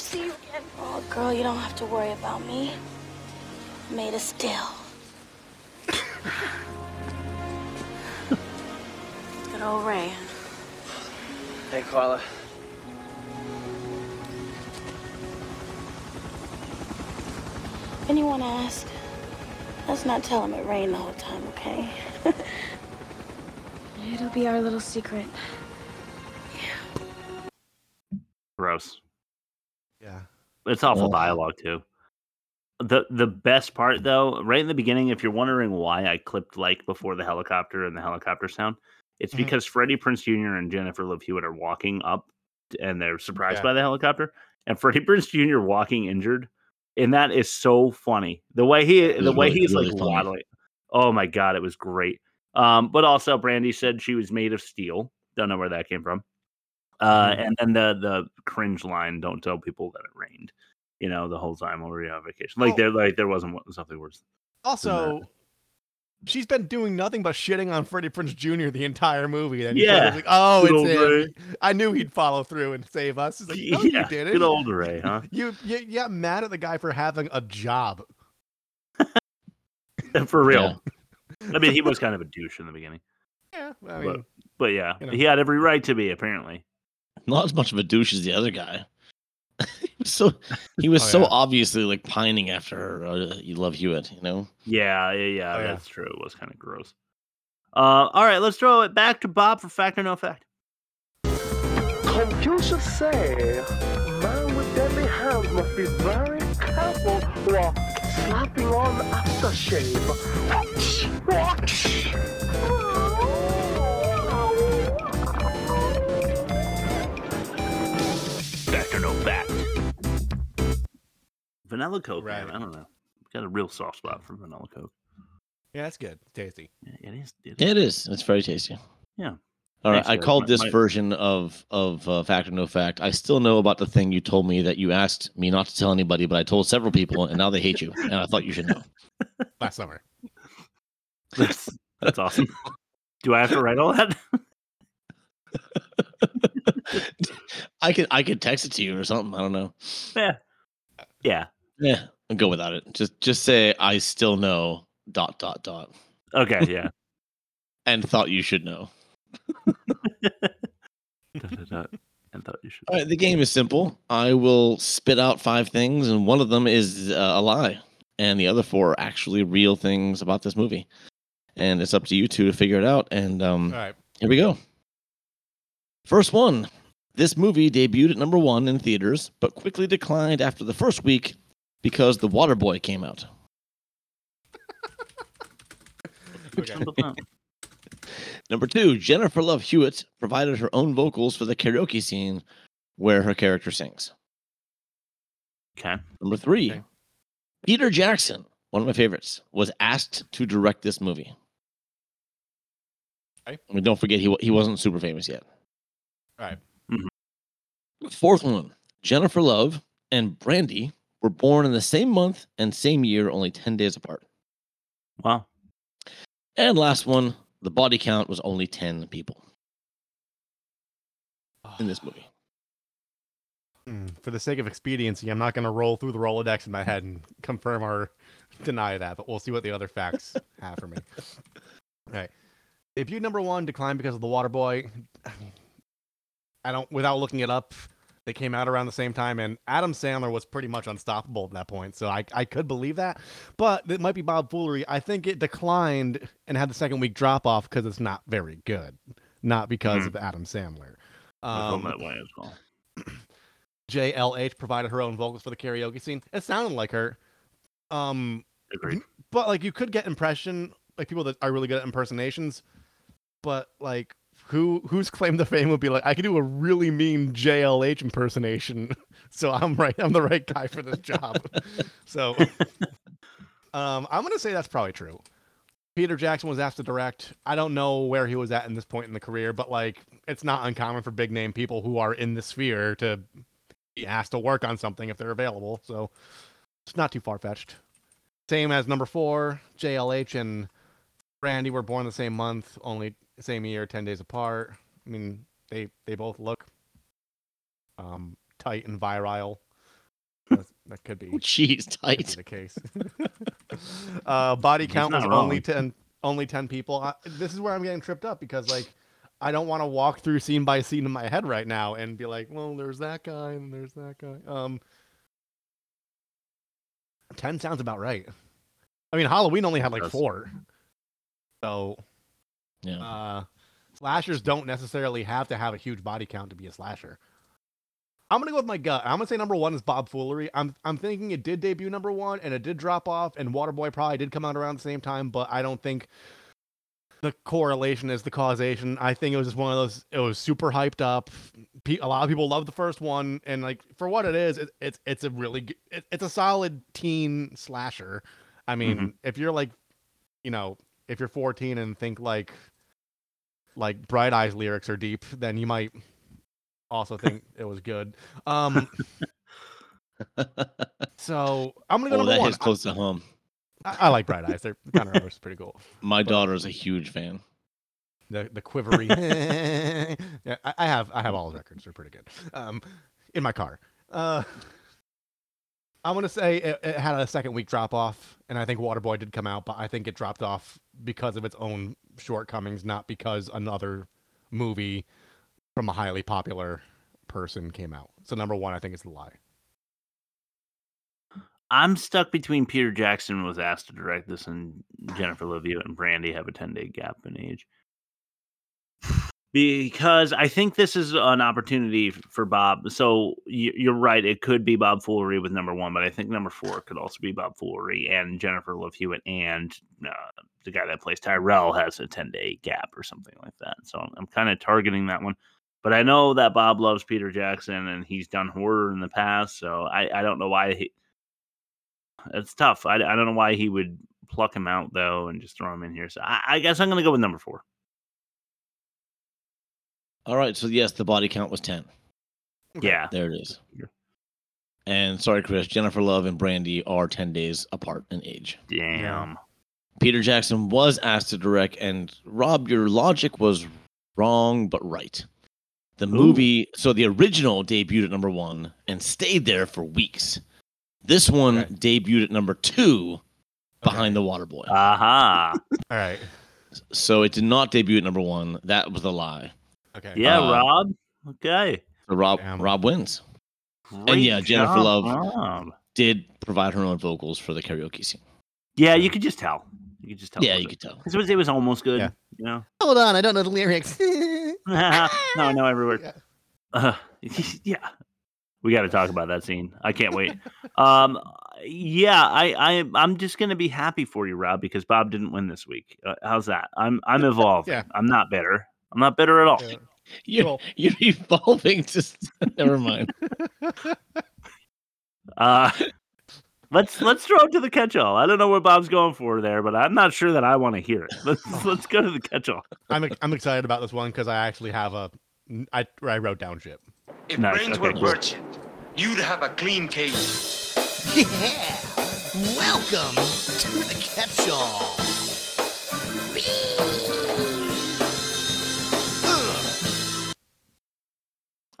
See you again. Oh, girl, you don't have to worry about me. Made a steel. Good old Ray. Hey, Carla. If anyone asks, let's not tell him it rained the whole time, okay? It'll be our little secret. Gross. Yeah. It's awful Ugh. dialogue too. The the best part though, right in the beginning, if you're wondering why I clipped like before the helicopter and the helicopter sound, it's Mhm. because Freddie Prinze Jr. and Jennifer Love Hewitt are walking up and they're surprised Yeah. by the helicopter. And Freddie Prinze Jr. walking injured. And that is so funny. The way he the was way really- he's really like funny. waddling. Oh my god, it was great. Um, but also Brandy said she was made of steel. Don't know where that came from. Uh, Mhm. and then the the cringe line, "Don't tell people that it rained." You know, the whole time while we were on vacation, like Oh. there, like there wasn't something worse. Also, she's been doing nothing but shitting on Freddie Prinze Jr. the entire movie. And Yeah. like, oh, Good it's him. I knew he'd follow through and save us. It's like, no, Yeah, you didn't. good old Ray, huh? You, you you got mad at the guy for having a job. For real. I mean, he was kind of a douche in the beginning, Yeah, I but, but yeah, you know. he had every right to be. Apparently, Not as much of a douche as the other guy. he was so he was Oh, so yeah. obviously like pining after her. Uh, you love Hewitt, you know. yeah, yeah, yeah, Oh, yeah. that's true. It was kind of gross. Uh, all right, let's throw it back to Bob for fact or no fact. Confucius say, man with deadly hands must be very careful while slapping on aftershave. Vanilla Coke, man. I don't know. Got a real soft spot for vanilla Coke. yeah, that's good. Tasty. Yeah, it is. It is. It is. It's very tasty. Yeah. All right, Thanks, I guys. called My- this my- version of of uh, fact or no fact. I still know about the thing you told me that you asked me not to tell anybody, but I told several people, and now they hate you. And I thought you should know. Last summer. That's, that's awesome. Do I have to write all that? I could I could text it to you or something. I don't know. yeah. Yeah. Yeah, I'll go without it. Just just say I still know dot dot dot. Okay. Yeah. and thought you should know. Dot, dot, dot. And thought you should. All right, the game is simple. I will spit out five things, and one of them is uh, a lie, and the other four are actually real things about this movie. And it's up to you two to figure it out. And um, All right. here we go. First one. This movie debuted at number one in theaters, but quickly declined after the first week because The Water Boy came out. Number two, Jennifer Love Hewitt provided her own vocals for the karaoke scene where her character sings. Okay. Number three, Peter Jackson, one of my favorites, was asked to direct this movie. Okay. I mean, don't forget he he wasn't super famous yet. All right. Fourth one, Jennifer Love and Brandy were born in the same month and same year, only ten days apart. Wow. And last one, the body count was only ten people in this movie. Mm, For the sake of expediency, I'm not going to roll through the Rolodex in my head and confirm or deny that, but we'll see what the other facts have for me. All right. Debut number one declined because of the Water Boy. I mean, I don't, without looking it up, they came out around the same time, and Adam Sandler was pretty much unstoppable at that point. So I, I could believe that, but it might be Bob Foolery. I think it declined and had the second week drop off because it's not very good, not because Mhm. of Adam Sandler. Um, that way as well. JLH provided her own vocals for the karaoke scene. It sounded like her. Um Agreed. but like you could get impression like people that are really good at impersonations but like who whose claim to fame would be like I could do a really mean JLH impersonation, so I'm right. I'm the right guy for this job. so, um, I'm gonna say that's probably true. Peter Jackson was asked to direct. I don't know where he was at in this point in the career, but like it's not uncommon for big name people who are in the sphere to be asked to work on something if they're available. So it's not too far fetched. Same as number four, JLH and Brandy were born the same month, only same year, ten days apart. I mean, they they both look um tight and virile. That's- that could be. Jeez, could be tight. The case. uh, body count not was only ten. Only ten people. I, this is where I'm getting tripped up because like. I don't want to walk through scene by scene in my head right now and be like, well, there's that guy and there's that guy. Um, 10 sounds about right. I mean, Halloween only had like four. So, Yeah. uh, slashers don't necessarily have to have a huge body count to be a slasher. I'm gonna go with my gut. I'm gonna say number one is Bob Foolery. I'm I'm thinking it did debut number one and it did drop off, and Waterboy probably did come out around the same time, but I don't think the correlation is the causation. I think it was just one of those. It was super hyped up. A lot of people love the first one, and like for what it is, it, it's it's a really it, it's a solid teen slasher. I mean, Mhm. if you're like, you know, if you're 14 and think like like Bright Eyes lyrics are deep, then you might also think it was good. Um, so I'm gonna go Oh, number that one. close to home. I, I like Bright Eyes. They're kind of pretty cool. My But- daughter is a huge fan. the the quivery. yeah, I, I have I have all the records. They're pretty good. Um, in my car. Uh, I want to say it, it had a second week drop off, and I think Waterboy did come out, but I think it dropped off because of its own shortcomings, not because another movie from a highly popular person came out. So number one, I think is the lie. I'm stuck between Peter Jackson was asked to direct this and Jennifer Love Hewitt and Brandy have a 10 day gap in age. Because I think this is an opportunity for Bob. So you're right. It could be Bob Foolery with number one, but I think number four could also be Bob Foolery and Jennifer Love Hewitt and uh, the guy that plays Tyrell has a 10 day gap or something like that. So I'm, I'm kind of targeting that one. But I know that Bob loves Peter Jackson and he's done horror in the past. So I, I don't know why he, it's tough. I, I don't know why he would pluck him out though and just throw him in here. So I, I guess I'm gonna go with number four. All right, so yes, the body count was ten. Yeah, There it is. And sorry, Chris, Jennifer Love and Brandy are ten days apart in age. Damn. Peter Jackson was asked to direct, and Rob, your logic was wrong but right. The movie, so the original debuted at number one and stayed there for weeks. This one debuted at number two behind The Waterboy. Aha. All right. So it did not debut at number one. That was a lie. Okay. Yeah, Uh, Rob. Okay. So Rob Rob wins. Great and yeah, Jennifer job, Love Rob. did provide her own vocals for the karaoke scene. Yeah, you could just tell. You could just tell. Yeah, you little could tell. It was, it was almost good. Yeah. You know. Hold on, I don't know the lyrics. no, I know every word. Uh, yeah, we got to talk about that scene. I can't wait. um, yeah, I, I, I'm just gonna be happy for you, Rob, because Bob didn't win this week. Uh, how's that? I'm, I'm evolving. Yeah. I'm not bitter. I'm not bitter at all. You're, you're evolving. Just never mind. Uh, let's let's throw it to the catch-all. I don't know what Bob's going for there, but I'm not sure that I want to hear it. Let's let's go to the catch-all. I'm I'm excited about this one because I actually have a I I wrote down shit. If Nice, brains okay, were cool. merchant, you'd have a clean case. Yeah! Welcome to the catch-all.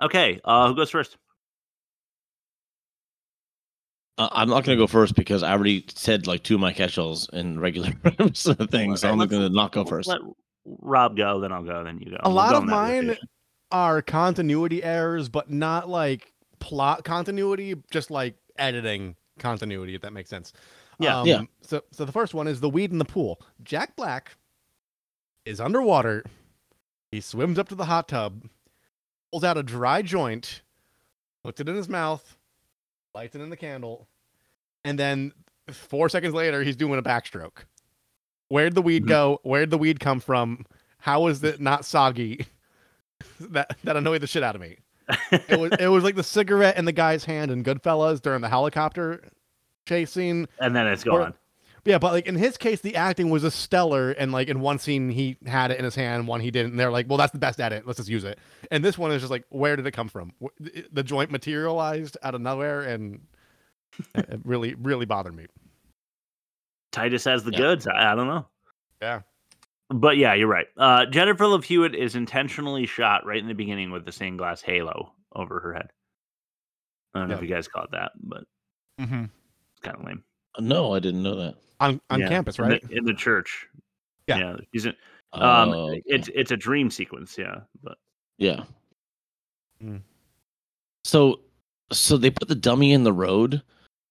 Okay, uh, who goes first? Uh, I'm not going to go first because I already said like two of my catch-alls in regular sort of things. So I'm Let's- going to not go first. Let Rob go, then I'll go, then you go. A We'll lot go of mine rotation. are continuity errors, but not like plot continuity, just like editing continuity, if that makes sense. Yeah. Um, Yeah. So, so the first one is the weed in the pool. Jack Black is underwater. He swims up to the hot tub, pulls out a dry joint, puts it in his mouth, lights it in the candle, and then four seconds later, he's doing a backstroke. Where'd the Mm-hmm. weed go? Where'd the weed come from? how is it not soggy? that that annoyed the shit out of me. It was it was like the cigarette in the guy's hand in Goodfellas during the helicopter chase scene. And then it's gone. Yeah, but like in his case, the acting was a stellar, and like in one scene he had it in his hand, one he didn't. And they're like, "Well, that's the best edit. Let's just use it." And this one is just like, "Where did it come from?" The joint materialized out of nowhere, and it it really, really bothered me. Titus has the Yeah. goods. I, I don't know. Yeah. But yeah, you're right. Uh, Jennifer Love Hewitt is intentionally shot right in the beginning with the stained glass halo over her head. I don't know if you guys caught that, but Mm-hmm. it's kind of lame. No, I didn't know that. On on Yeah, campus, in the- right? in the church. Yeah. she's in, um, Oh, okay. it's it's a dream sequence. Yeah, but Yeah. Mm. So, so they put the dummy in the road,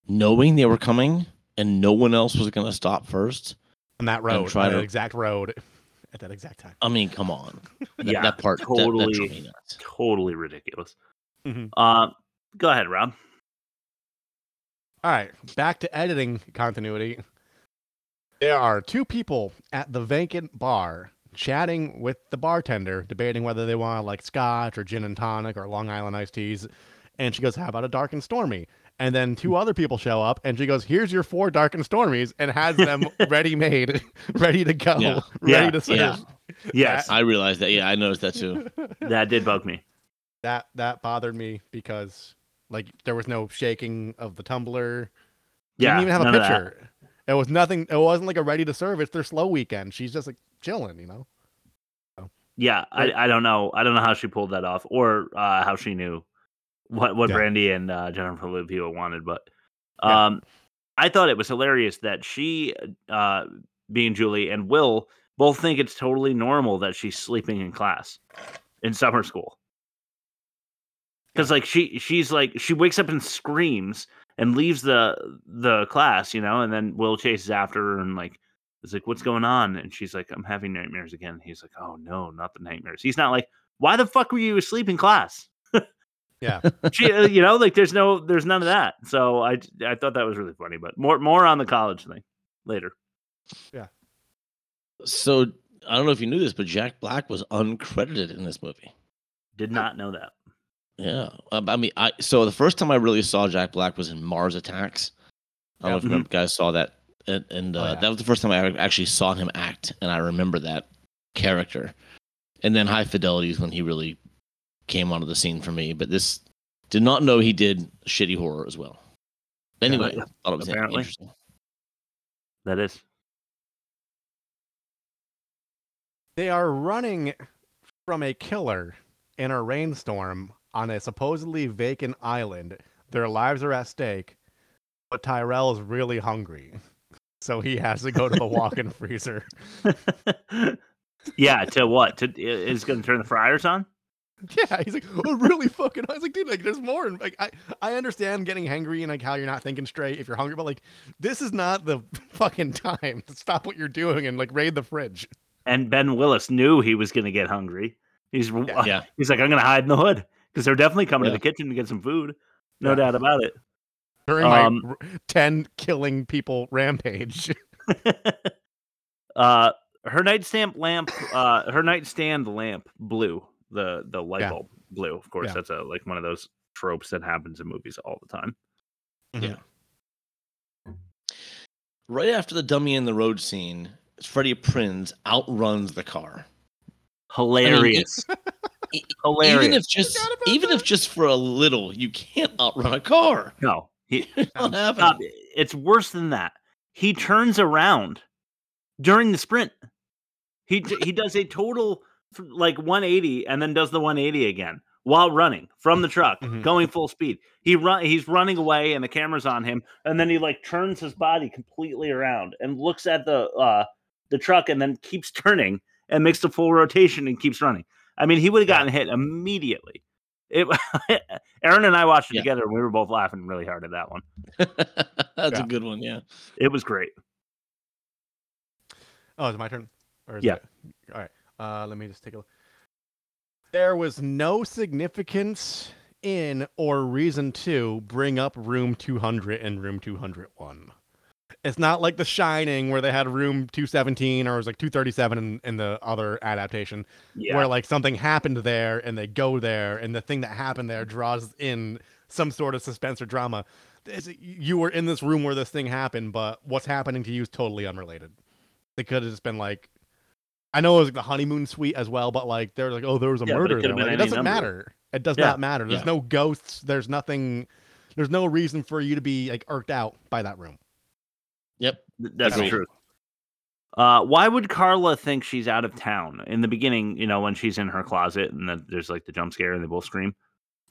knowing they were coming, and no one else was going to stop first. On that road, try on that exact road, at that exact time. I mean, come on. That, yeah, that part that- that totally, nuts. totally ridiculous. Mhm. Uh, go ahead, Rob. All right, back to editing continuity. There are two people at the vacant bar chatting with the bartender, debating whether they want like scotch or gin and tonic or Long Island iced teas. And she goes, How about a dark and stormy? And then two other people show up and she goes, Here's your four dark and stormies and has them ready made, ready to go, Yeah. ready Yeah, to serve. yeah. Yes, I realized that. Yeah, I noticed that too. that did bug me. That that bothered me because like there was no shaking of the tumbler. Yeah, Didn't even have a none of that. picture. It was nothing. It wasn't like a ready to serve. It's their slow weekend. She's just like chilling, you know. Yeah, I, I don't know. I don't know how she pulled that off, or uh, how she knew what what Yeah. Brandy and uh, Jennifer Love Hewitt wanted. But Yeah. um, I thought it was hilarious that she, uh, being Julie and Will, both think it's totally normal that she's sleeping in class in summer school. Because like she she's like she wakes up and screams and leaves the the class, you know, and then Will chases after her and like is like, "What's going on?" And she's like, "I'm having nightmares again." He's like, "Oh no, not the nightmares." He's not like, "Why the fuck were you asleep in class?" Yeah. she, uh, you know, like there's no, there's none of that. So I, I thought that was really funny. But more, more on the college thing later. Yeah. So I don't know if you knew this, but Jack Black was uncredited in this movie. Did not know that. Yeah, um, I mean, I so the first time I really saw Jack Black was in Mars Attacks. I don't know if you Mhm. guys saw that, and, and uh, Oh, yeah. that was the first time I actually saw him act, and I remember that character. And then High Fidelity is when he really came onto the scene for me. But this did not know he did shitty horror as well. Anyway, Yeah, thought it was apparently. interesting. That is. They are running from a killer in a rainstorm on a supposedly vacant island. Their lives are at stake, but Tyrell is really hungry. So he has to go to the walk-in freezer. yeah. To what? To is going to turn the fryers on? Yeah, he's like, oh, really fucking. I was like, dude, like, there's more. And like, I, I understand getting hangry and like how you're not thinking straight if you're hungry, but like, this is not the fucking time to stop what you're doing and like raid the fridge. And Ben Willis knew he was going to get hungry. He's Yeah. He's like, I'm going to hide in the hood because they're definitely coming Yeah. to the kitchen to get some food. No Yeah. doubt about it. During Um, my r- ten killing people rampage. uh her nightstand lamp uh her nightstand lamp blew the the light Yeah. bulb blue. of course Yeah. that's a like one of those tropes that happens in movies all the time Yeah. Right after the dummy in the road scene, Freddie Prinze outruns the car. hilarious e- hilarious Even if just even if just for a little, you can't outrun a car. no he, Not happening. it's worse than that he turns around during the sprint he he does a total f- like 180 and then does the 180 again while running from the truck Mhm. going full speed he run he's running away and the camera's on him and then he like turns his body completely around and looks at the uh the truck and then keeps turning and makes the full rotation and keeps running i mean he would have gotten hit immediately it aaron and i watched it Yeah. together and we were both laughing really hard at that one That's Yeah. a good one, yeah. it was great Oh, is it my turn? Or is Yeah. it? All right. Uh, let me just take a look. There was no significance in or reason to bring up room 200 and room 201. It's not like The Shining where they had room 217 or it was like 237 in, in the other adaptation, Yeah. where like something happened there and they go there and the thing that happened there draws in some sort of suspense or drama. It's- you were in this room where this thing happened, but what's happening to you is totally unrelated. They could have just been like, I know it was like the honeymoon suite as well, but like they're like, oh, there was a Yeah, but it murder there. Like, it doesn't number. matter. It does Yeah. not matter. There's Yeah. no ghosts. There's nothing. There's no reason for you to be like irked out by that room. Yep. That's the truth. Uh, why would Carla think she's out of town in the beginning? You know, when she's in her closet and then there's like the jump scare and they both scream.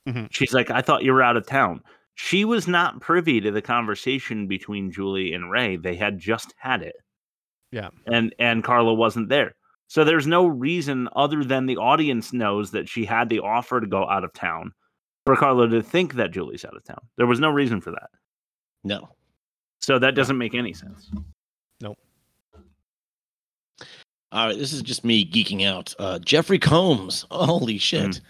Mhm. She's like, "I thought you were out of town." She was not privy to the conversation between Julie and Ray. They had just had it, Yeah. and and Carla wasn't there. So there's no reason other than the audience knows that she had the offer to go out of town for Carla to think that Julie's out of town. There was no reason for that. No. So that doesn't make any sense. Nope. All right, this is just me geeking out. Uh, Jeffrey Combs. Holy shit.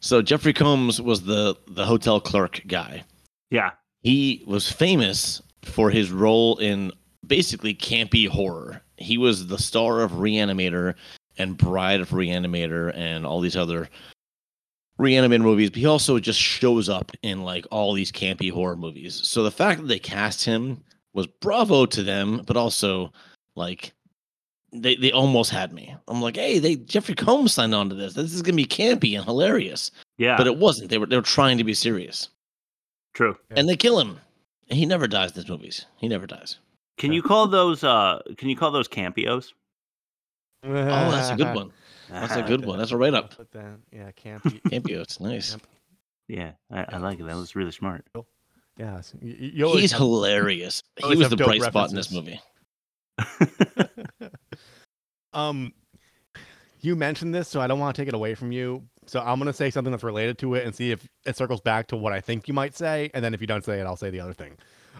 So Jeffrey Combs was the the hotel clerk guy. Yeah. He was famous for his role in basically campy horror. He was the star of Reanimator and Bride of Reanimator and all these other Reanimator movies. But he also just shows up in like all these campy horror movies. So the fact that they cast him was bravo to them, but also like they they almost had me. I'm like, hey, they Jeffrey Combs signed on to this. This is gonna be campy and hilarious. Yeah. But it wasn't. They were they were trying to be serious. True. And they kill him. And he never dies in his movies. He never dies. Can you call those uh can you call those campeos? Oh, that's a good one. That's a good one. That's a write up. Put that. Yeah, campy. Campeo, it's nice. Yeah, I, I like it. That was really smart. Yeah, it's- y- y- you He's have- hilarious. He was the dope bright spot in this movie. Um, you mentioned this, so I don't want to take it away from you. So I'm gonna say something that's related to it and see if it circles back to what I think you might say, and then if you don't say it, I'll say the other thing.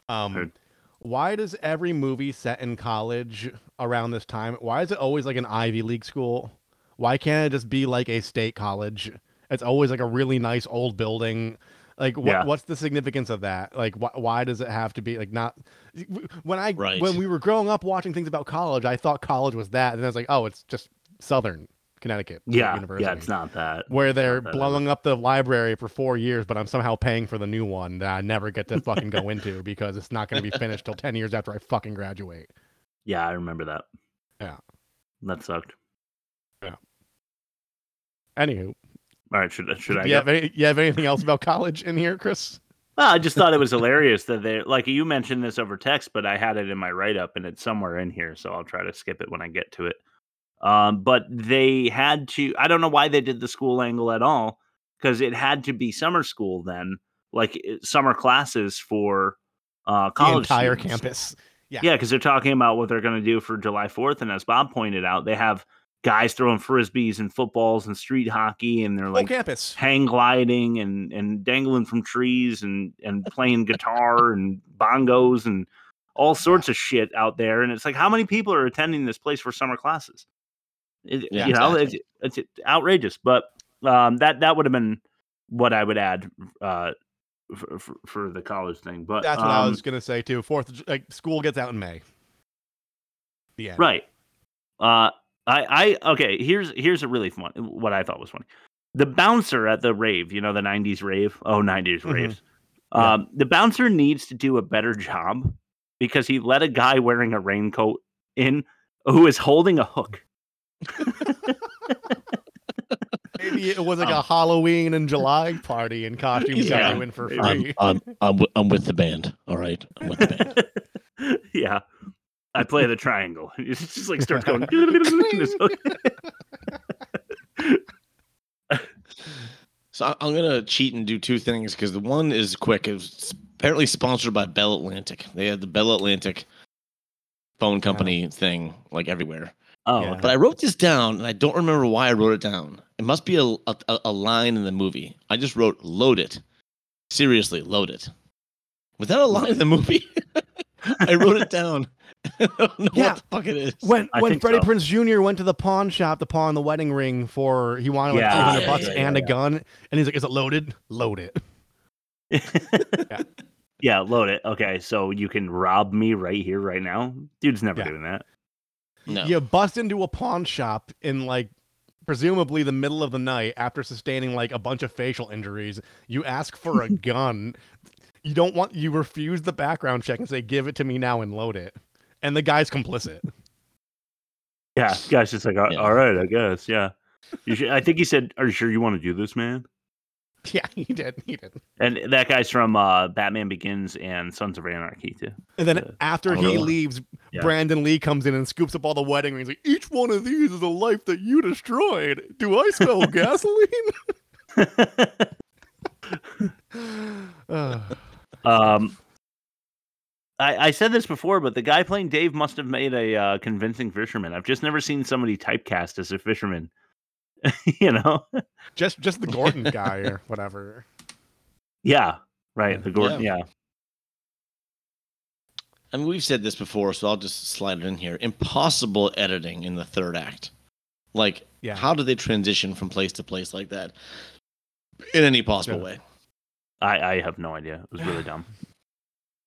Um, why does every movie set in college around this time? Why is it always like an Ivy League school? Why can't it just be like a state college? It's always like a really nice old building. Like, what, Yeah. what's the significance of that? Like, wh- why does it have to be like not? When I Right. when we were growing up watching things about college, I thought college was that, and then I was like, oh, it's just Southern Connecticut Yeah, University. yeah, it's not that. where they're that blowing up the library for four years, but I'm somehow paying for the new one that I never get to fucking go into because it's not going to be finished till ten years after I fucking graduate. Yeah, I remember that. Yeah. That sucked. Yeah. Anywho, All right, should should I? you have any, you have anything else about college in here, Chris? Well, I just thought it was hilarious that they like you mentioned this over text, but I had it in my write up and it's somewhere in here, so I'll try to skip it when I get to it. Um, but they had to. I don't know why they did the school angle at all because it had to be summer school then, like summer classes for uh, The entire students. campus. Yeah. Yeah, because they're talking about what they're going to do for July 4th. And as Bob pointed out, they have guys throwing frisbees and footballs and street hockey, and they're Whole like campus. hang gliding and, and dangling from trees and, and playing guitar and bongos and all sorts of shit out there. And it's like, how many people are attending this place for summer classes? It, Yeah, you know, exactly. it's, it's outrageous. But um, that that would have been what I would add uh, for, for, for the college thing. But That's what I um, was gonna say too. Fourth, like school gets out in May. The end. Right. Uh I I okay, here's here's a really fun what I thought was funny. The bouncer at the rave, you know, the 90s rave. Oh, 90s Mhm. raves. Um the bouncer needs to do a better job because he let a guy wearing a raincoat in who is holding a hook. Maybe it was like a um, Halloween and July party and costumes got Yeah. you in for I'm. I'm, I'm, wi- I'm with the band. All right. I'm with the band. yeah. I play the triangle. It just like starts going. in his hook. So I- I'm gonna cheat and do two things because the one is quick. It was apparently sponsored by Bell Atlantic. They had the Bell Atlantic phone company thing like everywhere. Oh, Yeah. But I wrote this down and I don't remember why I wrote it down. It must be a, a, a line in the movie. I just wrote load it. Seriously, load it. Was that a line in the movie? I wrote it down. I don't know Yeah. what the fuck it is. When I when Freddie so. Prinze Jr. went to the pawn shop to pawn the wedding ring for he wanted like Yeah, three hundred yeah, bucks yeah, and yeah, a gun, and he's like, "Is it loaded? Load it." Yeah, load it. Okay, so you can rob me right here, right now. Dude's never Yeah. doing that. No. You bust into a pawn shop in like presumably the middle of the night after sustaining like a bunch of facial injuries. You ask for a gun. You don't want you refuse the background check and say give it to me now and load it. And the guy's complicit. Yeah, guy's just like, uh, "All- all right, I guess. Yeah, you should. I think he said, "Are you sure you want to do this, man?" Yeah, he did. He did. And that guy's from uh, Batman Begins and Sons of Anarchy too. And then Uh, after oh, he really? leaves, Yeah. Brandon Lee comes in and scoops up all the wedding rings. Like, each one of these is a life that you destroyed. Do I smell gasoline? Um, I, I said this before, but the guy playing Dave must have made a uh, convincing fisherman. I've just never seen somebody typecast as a fisherman. you know? just just the Gorton guy or whatever. Yeah, right. The Gorton. Yeah. Yeah. I mean, we've said this before, so I'll just slide it in here. Impossible editing in the third act. Like, Yeah. how do they transition from place to place like that in any possible Yeah. way? I, I have no idea. It was really dumb.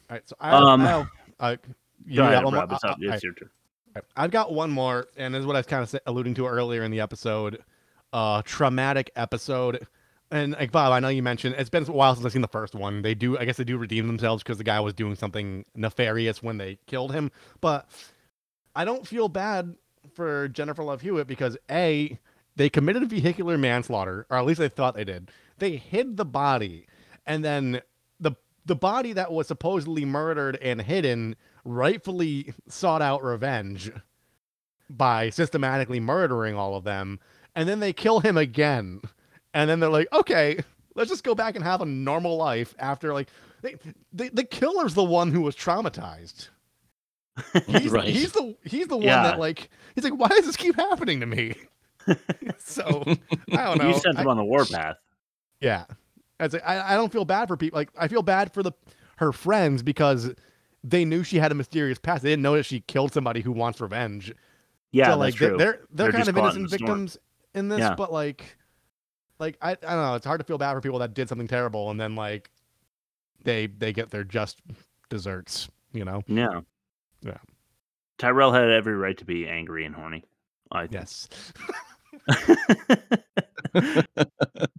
All right, so I, Um, I have, uh, you Go got ahead, one more? Rob. It's, I- up. I- your turn. I've got one more, and this is what I was kind of alluding to earlier in the episode. Uh, traumatic episode, and like Bob, I know you mentioned it's been a while since I've seen the first one. They do, I guess, they do redeem themselves because the guy was doing something nefarious when they killed him. But I don't feel bad for Jennifer Love Hewitt because a they committed vehicular manslaughter, or at least they thought they did. They hid the body, and then the the body that was supposedly murdered and hidden rightfully sought out revenge by systematically murdering all of them, and then they kill him again, and then they're like, okay, let's just go back and have a normal life after like they, they, the killer's the one who was traumatized. He's, Right. he's the he's the one Yeah. that like he's like why does this keep happening to me? so I don't know. You sent him I- on the warpath. yeah, As I, I don't feel bad for people. Like I feel bad for the her friends because they knew she had a mysterious past. They didn't know that she killed somebody who wants revenge. Yeah, so, that's like they- true. they're they're, They're kind of innocent victims in this, Yeah. but like, like I I don't know. It's hard to feel bad for people that did something terrible and then like they they get their just desserts. You know. Yeah. Yeah. Tyrell had every right to be angry and horny. I. Yes.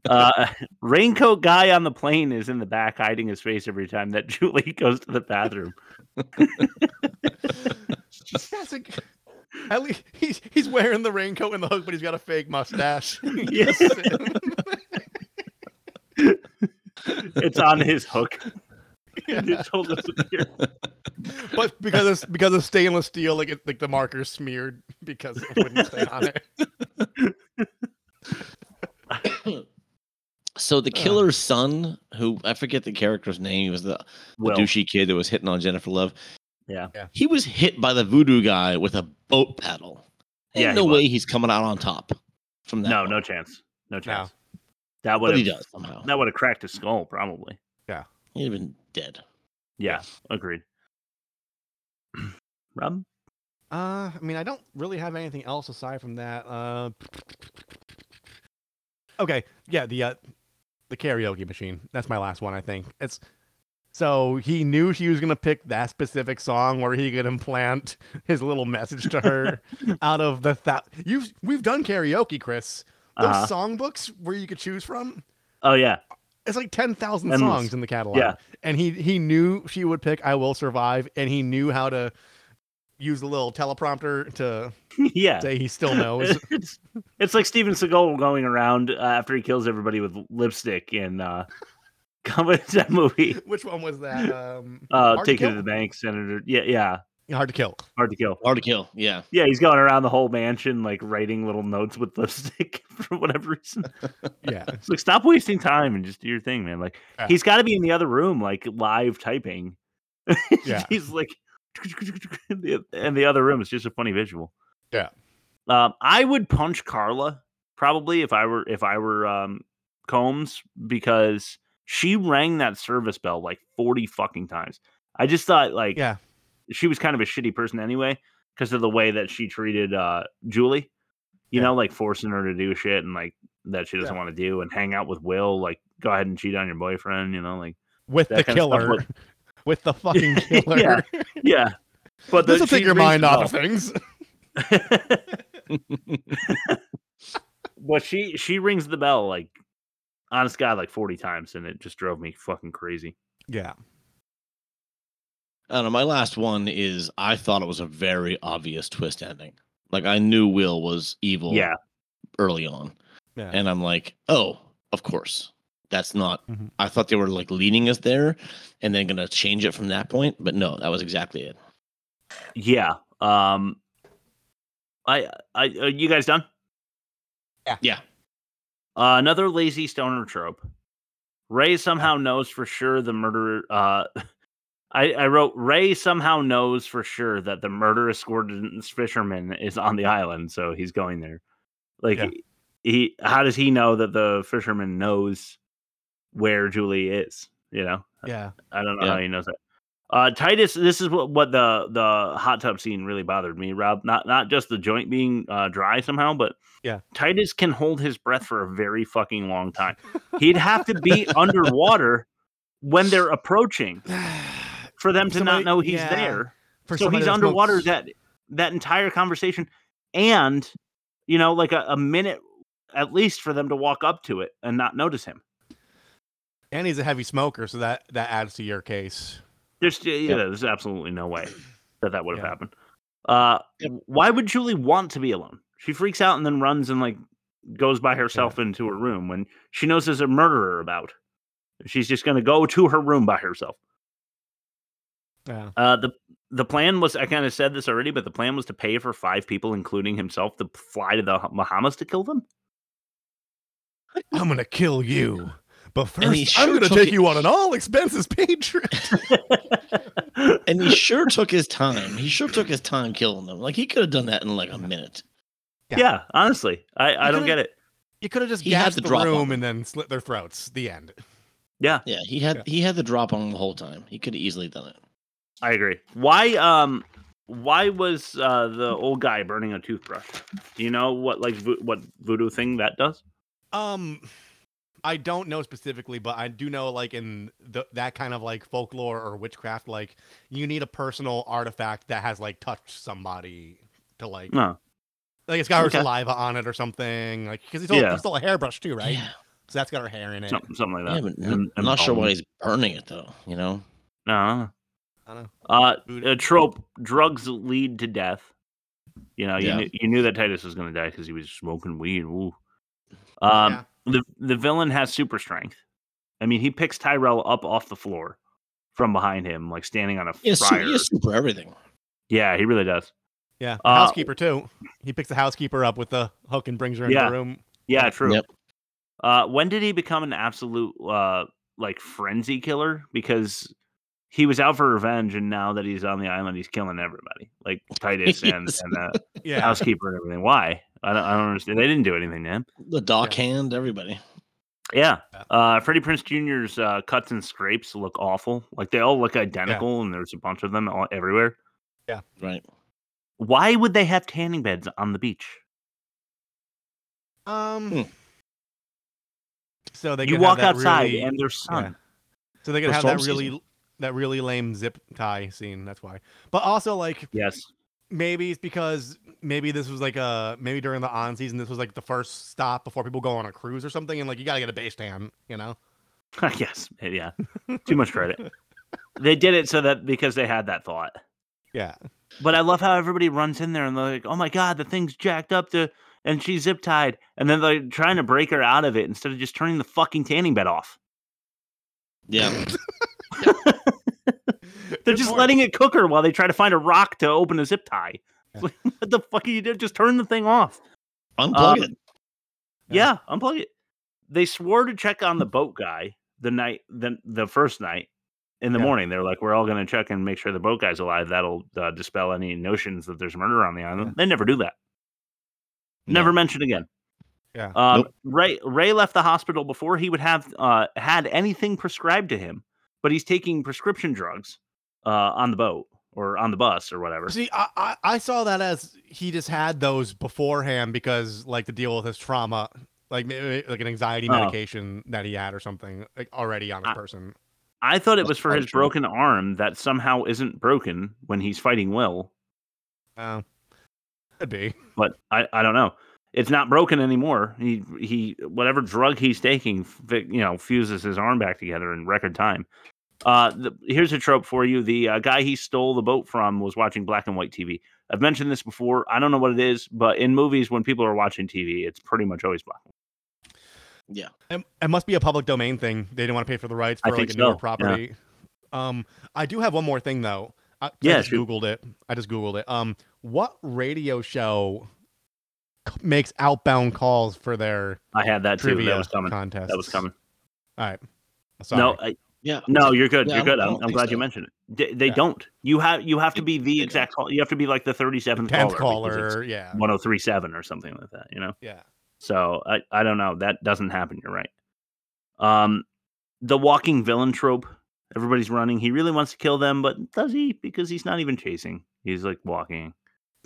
uh, raincoat guy on the plane is in the back hiding his face every time that Julie goes to the bathroom. That's a, at least he's he's wearing the raincoat and the hook, but he's got a fake mustache. Yes. it's on his hook. And it's all disappear. but because it's because of stainless steel, like it, like the marker's smeared because it wouldn't stay on it. So the uh. killer's son, who I forget the character's name, he was the, the Will. douchey kid that was hitting on Jennifer Love. Yeah. He was hit by the voodoo guy with a boat paddle. Ain't Yeah, he no was. way he's coming out on top from that. No, one. no chance. No chance. That would But he have does somehow. that would have cracked his skull probably. Yeah. He'd have been dead. Yeah, agreed. Rob? Uh, I mean, I don't really have anything else aside from that. Uh, okay, yeah, the uh, the karaoke machine. That's my last one. I think it's. So he knew she was gonna pick that specific song where he could implant his little message to her out of the that you we've done karaoke, Chris. Those Uh-huh. songbooks where you could choose from. Oh yeah. It's like ten thousand Endless. songs in the catalog. Yeah. and he he knew she would pick "I Will Survive," and he knew how to use a little teleprompter to yeah. say he still knows. it's, it's like Steven Seagal going around uh, after he kills everybody with lipstick in uh comedy that movie. Which one was that? Um, Uh Hard to take it to the bank, Senator. Yeah, yeah. Hard to kill. Hard to kill. Hard to kill. Yeah. Yeah, he's going around the whole mansion like writing little notes with lipstick for whatever reason. Yeah. It's like stop wasting time and just do your thing, man. Like Yeah. he's got to be in the other room, like live typing. Yeah. he's like, and the other room is just a funny visual. Yeah. Um, I would punch Carla probably if I were if I were um Combs because she rang that service bell like forty fucking times. I just thought like Yeah. she was kind of a shitty person anyway because of the way that she treated uh Julie. You know, like forcing her to do shit and like that she doesn't Yeah. want to do and hang out with Will. Like, go ahead and cheat on your boyfriend. You know, like With the kind of stuff, killer. but- with the fucking killer. yeah, yeah. But this will take your mind off of things. But she she rings the bell like honest God like forty times, and it just drove me fucking crazy. Yeah. I don't know. My last one is I thought it was a very obvious twist ending. Like I knew Will was evil. Yeah. Early on, Yeah. and I'm like, oh, of course. That's not. Mhm. I thought they were like leading us there, and then gonna change it from that point. But no, that was exactly it. Yeah. Um. I I are you guys done? Yeah. Yeah. Uh, another lazy stoner trope. Ray somehow knows for sure the murderer. Uh, I, I wrote Ray somehow knows for sure that the murderous Gorton's fisherman is on the island, so he's going there. Like Yeah. he, how does he know that the fisherman knows where Julie is? You know, Yeah. I don't know Yeah. how he knows that. Uh, Titus, this is what, what the the hot tub scene really bothered me, Rob. Not not just the joint being uh, dry somehow, but Yeah. Titus can hold his breath for a very fucking long time. He'd have to be underwater when they're approaching for them to Somebody- not know he's yeah. there. For so he's underwater smokes- that that entire conversation, and you know, like a, a minute at least for them to walk up to it and not notice him. And he's a heavy smoker, so that that adds to your case. There's yeah, Yep. there's absolutely no way that that would have Yeah. happened. Uh, why would Julie want to be alone? She freaks out and then runs and like goes by herself into her room when she knows there's a murderer about. She's just gonna go to her room by herself. Yeah. Uh, the the plan was I kind of said this already, but the plan was to pay for five people, including himself, to fly to the Bahamas to kill them. I'm gonna kill you. But And he first, I'm gonna take it- you on an all expenses paid trip. And he sure took his time. He sure took his time killing them. Like he could have done that in like a minute. Yeah, honestly, I, I don't get it. You could have just He had gassed the the, drop room them. and then slit their throats. The end. Yeah, Yeah, he had he had the drop on the whole time. He could have easily done it. I agree. Why um why was uh the old guy burning a toothbrush? Do you know what like vo- what voodoo thing that does? Um, I don't know specifically, but I do know like in the, that kind of like folklore or witchcraft, like you need a personal artifact that has like touched somebody to like No. like it's got her Okay. saliva on it or something. Like because it's, all- Yeah. it's still a hairbrush too, right? Yeah. So that's got her hair in it. Something, something like that. Yeah, but And- I'm and not sure why he's burning it though. You know. No. I don't know. Uh, a trope: drugs lead to death. You know, you Yeah. knew, you knew that Titus was going to die because he was smoking weed. Ooh. Um, the the villain has super strength. I mean, he picks Tyrell up off the floor from behind him, like standing on a He has, su- fryer. he has super everything. Yeah, he really does. Yeah, the Uh, housekeeper too. He picks the housekeeper up with the hook and brings her into Yeah. the room. Yeah, true. Yep. Uh, when did he become an absolute uh like frenzy killer? Because he was out for revenge, and now that he's on the island, he's killing everybody, like Titus and Yes. and uh, Yeah. housekeeper and everything. Why? I don't, I don't understand. They didn't do anything to him. The dock hand, everybody. Yeah. Uh, Freddie Prinze Jr.'s uh, cuts and scrapes look awful. Like they all look identical, and there's a bunch of them all everywhere. Yeah. Right. Why would they have tanning beds on the beach? Um. Hmm. So they You walk have outside really- and there's sun. yeah. So they could For have that really season. that really lame zip tie scene. That's why. But also like Yes. Maybe it's because maybe this was like a maybe during the on season this was like the first stop before people go on a cruise or something, and like you gotta get a base tan, you know? yes. Yeah. Too much credit. they did it so that because they had that thought. Yeah. But I love how everybody runs in there and they're like, "Oh my god, the thing's jacked up to and she's zip tied," and then they're trying to break her out of it instead of just turning the fucking tanning bed off. Yeah. They're just letting it cook her while they try to find a rock to open a zip tie. It's like, what the fuck are you doing? Just turn the thing off. Unplug Um, it. Yeah, unplug it. They swore to check on the boat guy the night the the first night in the Yeah. morning. They're like, we're all going to check and make sure the boat guy's alive. That'll uh, dispel any notions that there's murder on the island. They never do that. Never mentioned again. Yeah. Um, Nope. Ray Ray left the hospital before he would have uh, had anything prescribed to him, but he's taking prescription drugs uh, on the boat or on the bus or whatever. See, I, I I saw that as he just had those beforehand because like to deal with his trauma, like like an anxiety Oh. medication that he had or something like already on his I- person. I thought it was for his broken arm that somehow isn't broken when he's fighting Will, Oh, could be. but I, I don't know. It's not broken anymore. He he whatever drug he's taking, you know, fuses his arm back together in record time. Uh, the, here's a trope for you: the uh, guy he stole the boat from was watching black and white TV. I've mentioned this before. I don't know what it is, but in movies, when people are watching TV, it's pretty much always black. Yeah. It, it must be a public domain thing. They didn't want to pay for the rights for think like a newer so, yeah. property. Um, I do have one more thing though. I, 'cause Yeah, I just shoot. googled it. I just googled it. Um, what radio show c- makes outbound calls for their I had that too. trivia That was coming. contests? That was coming. All right. Sorry. No, I, Yeah. no, you're good. Yeah, you're good. I I'm, I'm think glad you mentioned it. They, they Yeah. don't. You have you have to be the they exact call. You have to be like the 37th tenth caller. because caller. it's Yeah. 1037 or something like that. You know. Yeah. So I I don't know. That doesn't happen. You're right. Um, the walking villain trope. Everybody's running. He really wants to kill them, but does he? Because he's not even chasing. He's like walking.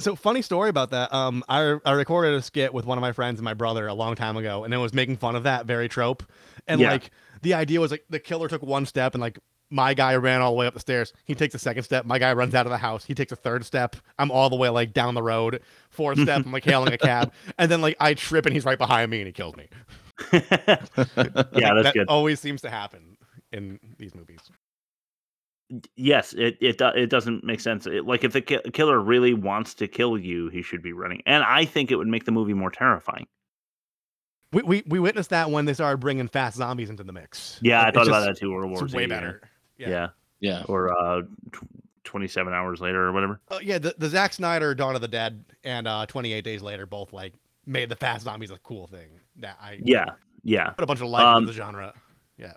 So funny story about that. Um, I I recorded a skit with one of my friends and my brother a long time ago, and it was making fun of that very trope. And Yeah. like the idea was like the killer took one step, and like my guy ran all the way up the stairs. He takes a second step. My guy runs out of the house. He takes a third step. I'm all the way like down the road. Fourth step. I'm like hailing a cab, and then like I trip and he's right behind me and he kills me. yeah, that's that good. Always seems to happen in these movies. yes, it it it doesn't make sense. It, like if the ki- killer really wants to kill you, he should be running. And I think it would make the movie more terrifying. We, we we witnessed that when they started bringing fast zombies into the mix. Yeah, I It's thought about that too. World War it's Z. way better. Yeah. Yeah. Yeah. Or uh, tw- twenty-seven hours later or whatever. Uh, yeah, the, the Zack Snyder Dawn of the Dead and uh, 28 Days Later both like made the fast zombies a cool thing. That I Yeah, yeah. put a bunch of life Um, into the genre. Yeah,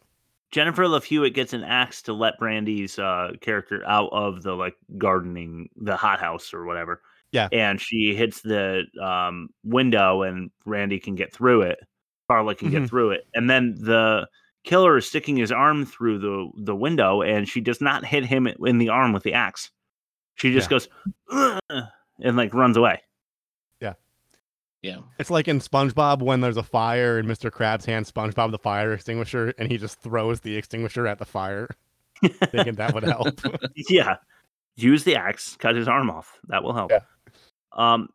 Jennifer Love Hewitt gets an axe to let Brandy's uh, character out of the like gardening, the hothouse or whatever. Yeah. And she hits the um, window, and Brandy can get through it. Carla can Mhm. get through it, and then the killer is sticking his arm through the the window, and she does not hit him in the arm with the axe. She just Yeah. goes "Ugh," and like runs away. Yeah. Yeah. it's like in SpongeBob when there's a fire and Mr. Krabs hands SpongeBob the fire extinguisher and he just throws the extinguisher at the fire, thinking that would help. yeah. Use the axe, cut his arm off. That will help. Yeah. Um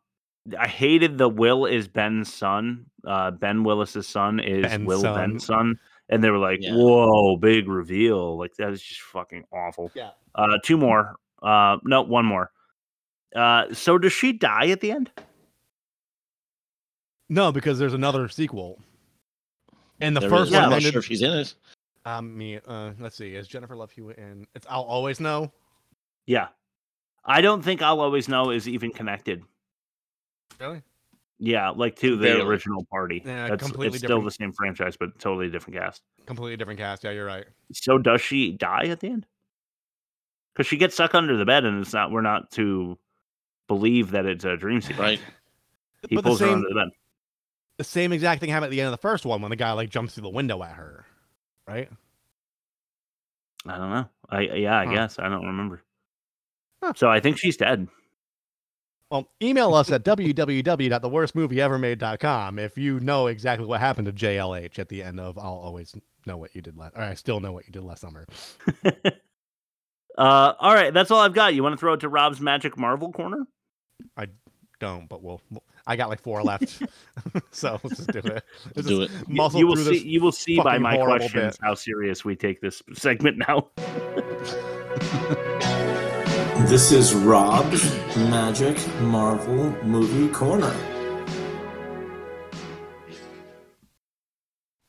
I hated the Will is Ben's son. Uh Ben Willis's son is Ben's Will son. Ben's son. And they were like, Yeah. whoa, big reveal. Like that is just fucking awful. Yeah. Uh two more. Uh no, one more. Uh so does she die at the end? no, because there's another sequel. And the There first is. I'm not ended. sure if she's in it. um, me, uh, let's see, is Jennifer Love Hewitt in? It's I'll always know. Yeah. I don't think I'll always know is even connected. Really? Yeah, like to the Barely. original party. Yeah, That's, completely it's still different. the same franchise, but totally different cast. Completely different cast. Yeah, you're right. So does she die at the end? Because she gets stuck under the bed, and it's not. We're not to believe that it's a dream sequence. Right. He But the pulls her under the bed. The same exact thing happened at the end of the first one when the guy like jumps through the window at her, right? I don't know. I yeah, I Huh. guess I don't remember. Huh. So I think she's dead. Well, email us at www.theworstmovieevermade.com if you know exactly what happened to JLH at the end of I'll always know what you did last or I still know what you did last summer. Uh, all right, that's all I've got. You want to throw it to Rob's Magic Marvel corner? I don't, but we'll, we'll- I got like four left. so let's just do it. Let's Do just it. You- you will see. You will see by my questions bit. how serious we take this segment now. This is Rob's Magic Marvel Movie Corner.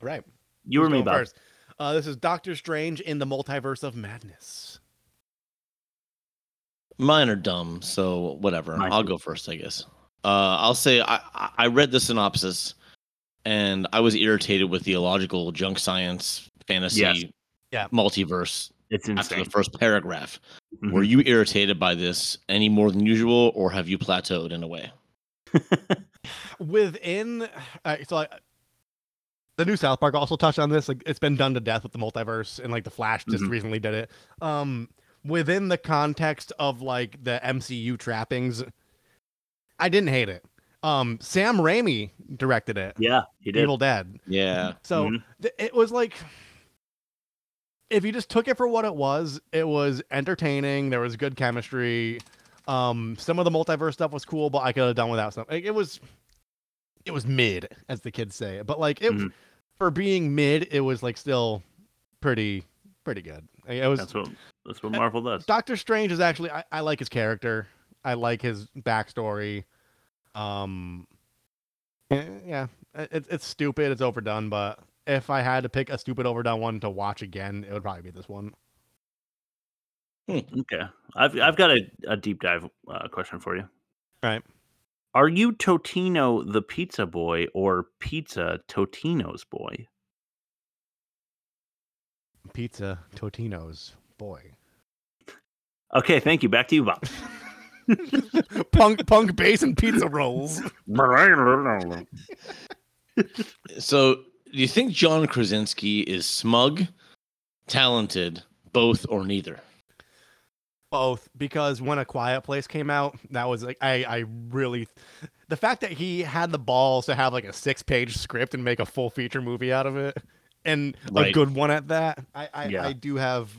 Right. You or Who's me, Bob? first? Uh, this is Doctor Strange in the Multiverse of Madness. Mine are dumb, so whatever. Mine I'll go first, I guess. Uh, I'll say I, I- I read the synopsis, and I was irritated with the illogical junk science fantasy Yes. Yeah. multiverse It's after the first paragraph. Mhm. Were you irritated by this any more than usual, or have you plateaued in a way? Within, uh, so I, the new South Park also touched on this. Like, it's been done to death with the multiverse, and like the Flash just Mhm. recently did it. Um, within the context of like the MCU trappings, I didn't hate it. Um, Sam Raimi directed it. Yeah, he did. Evil Dead. Yeah. So Mhm. th- it was like if you just took it for what it was, it was entertaining. There was good chemistry. Um, some of the multiverse stuff was cool, but I could have done without some. Like, it was, it was mid, as the kids say. But like it, Mhm. for being mid, it was like still pretty, pretty good. Like, It was. That's what that's what Marvel does. Doctor Strange is actually I, I like his character. I like his backstory. Um yeah, it, it's stupid, it's overdone, but if I had to pick a stupid overdone one to watch again, it would probably be this one. Okay, I've I've got a, a deep dive uh, question for you. Right. Are you Totino the pizza boy or pizza Totino's boy? Pizza Totino's boy. Okay, thank you. Back to you, Bob. punk punk bass and pizza rolls. So, do you think John Krasinski is smug, talented, both or neither? Both, because when A Quiet Place came out, that was like I I really the fact that he had the balls to have like a six page script and make a full feature movie out of it, and a good one at that. I I, Yeah. I do have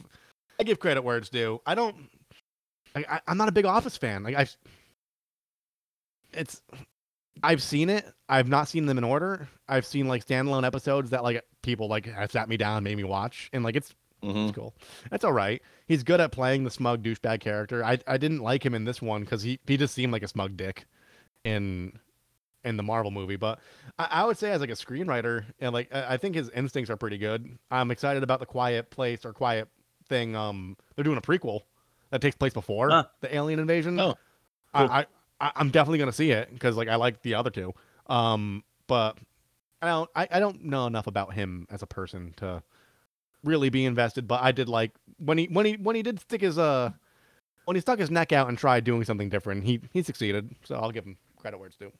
I give credit where it's due. I don't. I, I I'm not a big Office fan. Like I've it's I've seen it. I've not seen them in order. I've seen like standalone episodes that like people like have sat me down, made me watch, and like it's it's cool. That's all right. He's good at playing the smug douchebag character. I I didn't like him in this one because he he just seemed like a smug dick in in the Marvel movie. But I, I would say as like a screenwriter, and like I I think his instincts are pretty good. I'm excited about the Quiet Place or Quiet Thing. Um, they're doing a prequel that takes place before Huh. the alien invasion. Oh, I, I I I'm definitely gonna see it because like I like the other two. Um, but I don't I, I don't know enough about him as a person to really be invested. But I did like when he when he when he did stick his uh when he stuck his neck out and tried doing something different. He he succeeded. So I'll give him credit where it's due.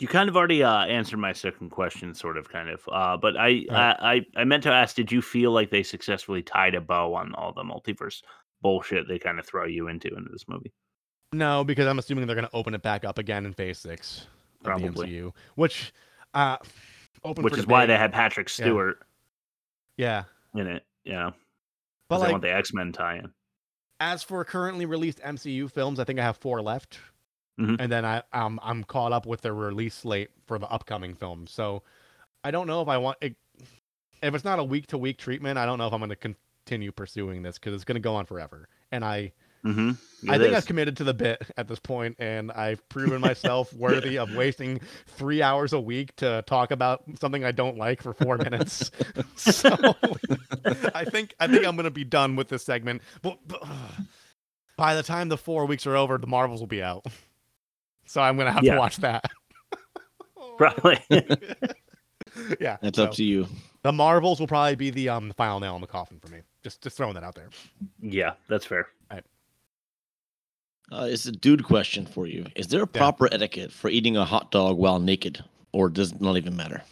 You kind of already uh, answered my second question, sort of, kind of. Uh, but I, Right. I, I, I meant to ask: Did you feel like they successfully tied a bow on all the multiverse bullshit they kind of throw you into into this movie? No, because I'm assuming they're gonna open it back up again in Phase Six of Probably. the MCU, which uh open Which is why they had Patrick Stewart Yeah. in it. Yeah, But because they want the X Men tie-in. as for currently released MCU films, I think I have four left, Mhm. and then I um, I'm caught up with the release slate for the upcoming films. So I don't know if I want it, if it's not a week to week treatment. I don't know if I'm going to continue pursuing this because it's going to go on forever. And I Mm-hmm. I think I've committed to the bit at this point, and I've proven myself worthy of wasting three hours a week to talk about something I don't like for four minutes. so I think I think I'm gonna be done with this segment. But, but, by the time the four weeks are over, the Marvels will be out. So I'm gonna have Yeah. to watch that. Probably. yeah, That's up to you. The Marvels will probably be the um the final nail in the coffin for me. Just just throwing that out there. yeah, that's fair. Uh, it's a dude question for you. Is there a proper etiquette for eating a hot dog while naked, or does it not even matter?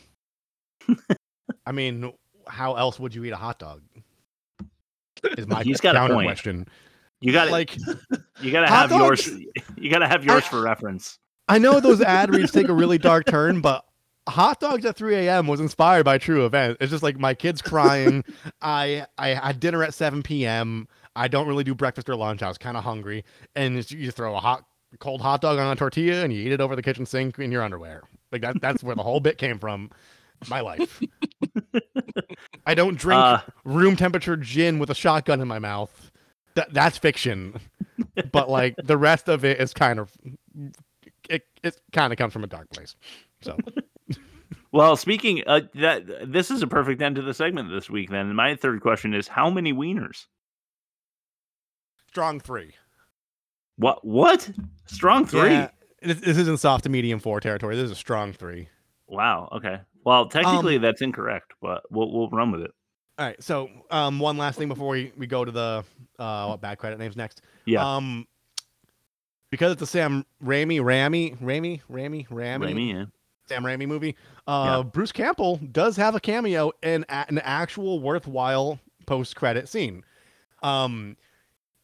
I mean, how else would you eat a hot dog? Is my He's got a counter point. question. You got like You got to Hot have yours. dogs- You got to have yours for reference. I know those ad reads take a really dark turn, but hot dogs at 3 a.m. was inspired by a true event. It's just like my kids crying. I I had dinner at 7 p.m. I don't really do breakfast or lunch. I was kind of hungry, and you throw a hot cold hot dog on a tortilla and you eat it over the kitchen sink in your underwear. Like that. That's where the whole bit came from. My life. I don't drink Uh, room temperature gin with a shotgun in my mouth. That that's fiction. but like the rest of it is kind of it, it kind of comes from a dark place. So Well, speaking uh, that this is a perfect end to the segment this week. Then my third question is: How many wieners? Strong three. What? What? Strong three? Yeah, this, this isn't soft to medium four territory. This is a strong three. Wow. Okay. Well, technically that's incorrect, but we'll we'll run with it. All right. So um, one last thing before we, we go to the uh, what bad credit names next. Yeah. Um, because it's a Sam Raimi, Rami, Raimi, Rami, Rami, Raimi, yeah. Sam Raimi movie. Uh, Bruce Campbell does have a cameo in an actual worthwhile post credit scene. Um,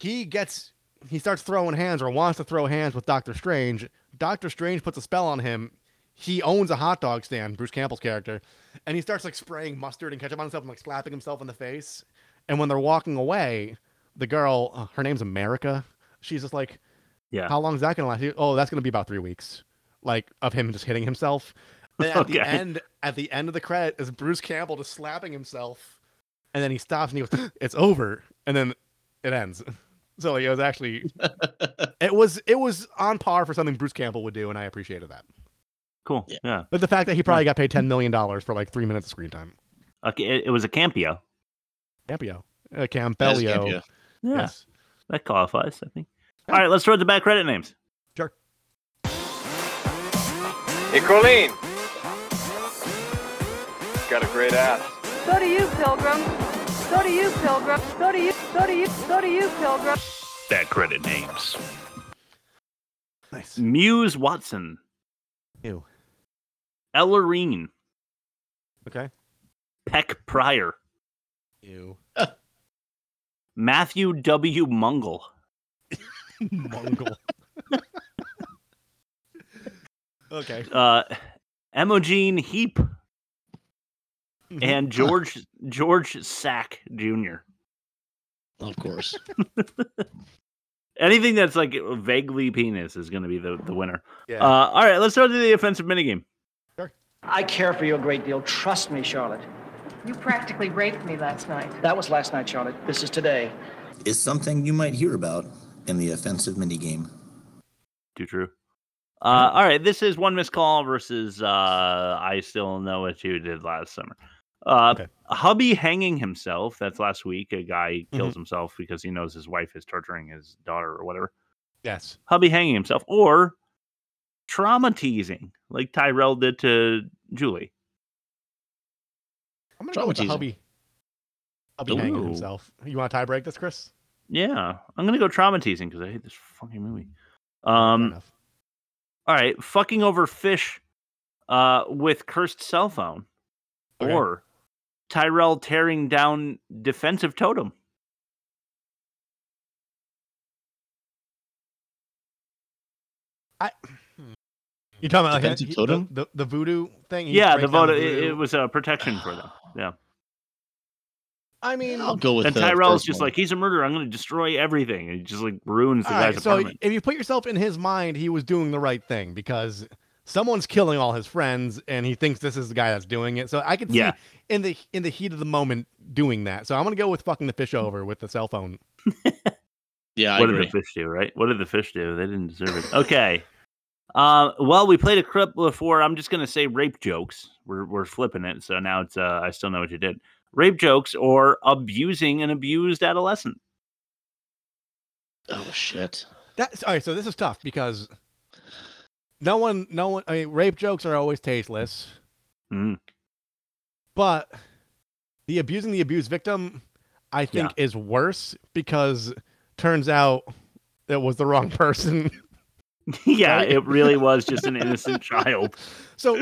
he gets he starts throwing hands or wants to throw hands with Doctor Strange. Doctor Strange puts a spell on him. he owns a hot dog stand, Bruce Campbell's character, and he starts like spraying mustard and ketchup on himself and like slapping himself in the face. And when they're walking away, the girl, uh, her name's America, she's just like, Yeah. how long is that gonna last? Oh, that's gonna be about three weeks, like of him just hitting himself. And at the end, at the end of the credit, is Bruce Campbell just slapping himself, and then he stops and he goes, "It's over," and then it ends. So like, it was actually, it was it was on par for something Bruce Campbell would do, and I appreciated that. Cool. Yeah. But the fact that he probably got paid ten million dollars for like three minutes of screen time. Okay, it, it was a Campeo. Campeo, uh, Campbellio. Campeo. Yeah. Yes. That qualifies, I think. All right, let's throw the back credit names. Sure. Hey, Colleen. Got a great ass. So do you, Pilgrim. So do you, Pilgrim. So do you, so do you, so do you, Pilgrim. Back credit names. Nice. Muse Watson. Ew. Ellerine. Okay. Peck Pryor. Ew. Matthew W. Mungle. Mongol. okay. Uh, Imogen Heap. And George George Sack Jr. Of course. Anything that's like vaguely penis is going to be the, the winner. Yeah. Uh, all right, let's throw to the offensive minigame. I care for you a great deal. Trust me, Charlotte. You practically raped me last night. That was last night, Charlotte. This is today. Is something you might hear about in the offensive minigame. Too true. Uh, all right, this is one missed call versus uh, I still know what you did last summer. Uh, Hubby hanging himself. That's last week. A guy kills himself because he knows his wife is torturing his daughter or whatever. Yes. Hubby hanging himself or trauma teasing like Tyrell did to Julie. I'm gonna go with the Traumatizing. hubby. Hubby hanging himself. You want to tie break this, Chris? Yeah, I'm gonna go trauma teasing because I hate this fucking movie. Um, all right, fucking over fish uh, with cursed cell phone, Okay. or Tyrell tearing down defensive totem. I. You talking about like Defensive he- totem? the, the the voodoo thing? He yeah, the breaks down. It, voodoo? it was a protection for them. Yeah, I mean, I'll go with and the Tyrell's just one. like he's a murderer. I'm going to destroy everything, and he just like ruins the All guy's right, so if you put yourself in his mind, he was doing the right thing because someone's killing all his friends, and he thinks this is the guy that's doing it. So I could see Yeah. in the in the heat of the moment doing that. So I'm gonna go with fucking the fish over with the cell phone. Yeah, I what agree. did the fish do? Right? What did the fish do? They didn't deserve it. Okay. Uh, well, we played a clip before. I'm just gonna say rape jokes. We're we're flipping it, so now it's uh, I still know what you did. Rape jokes or abusing an abused adolescent. Oh shit. That's all right. So this is tough because no one, no one. I mean, rape jokes are always tasteless, Mm. but the abusing the abused victim, I think, is worse because turns out it was the wrong person. yeah, Right? it really was just an innocent child. So,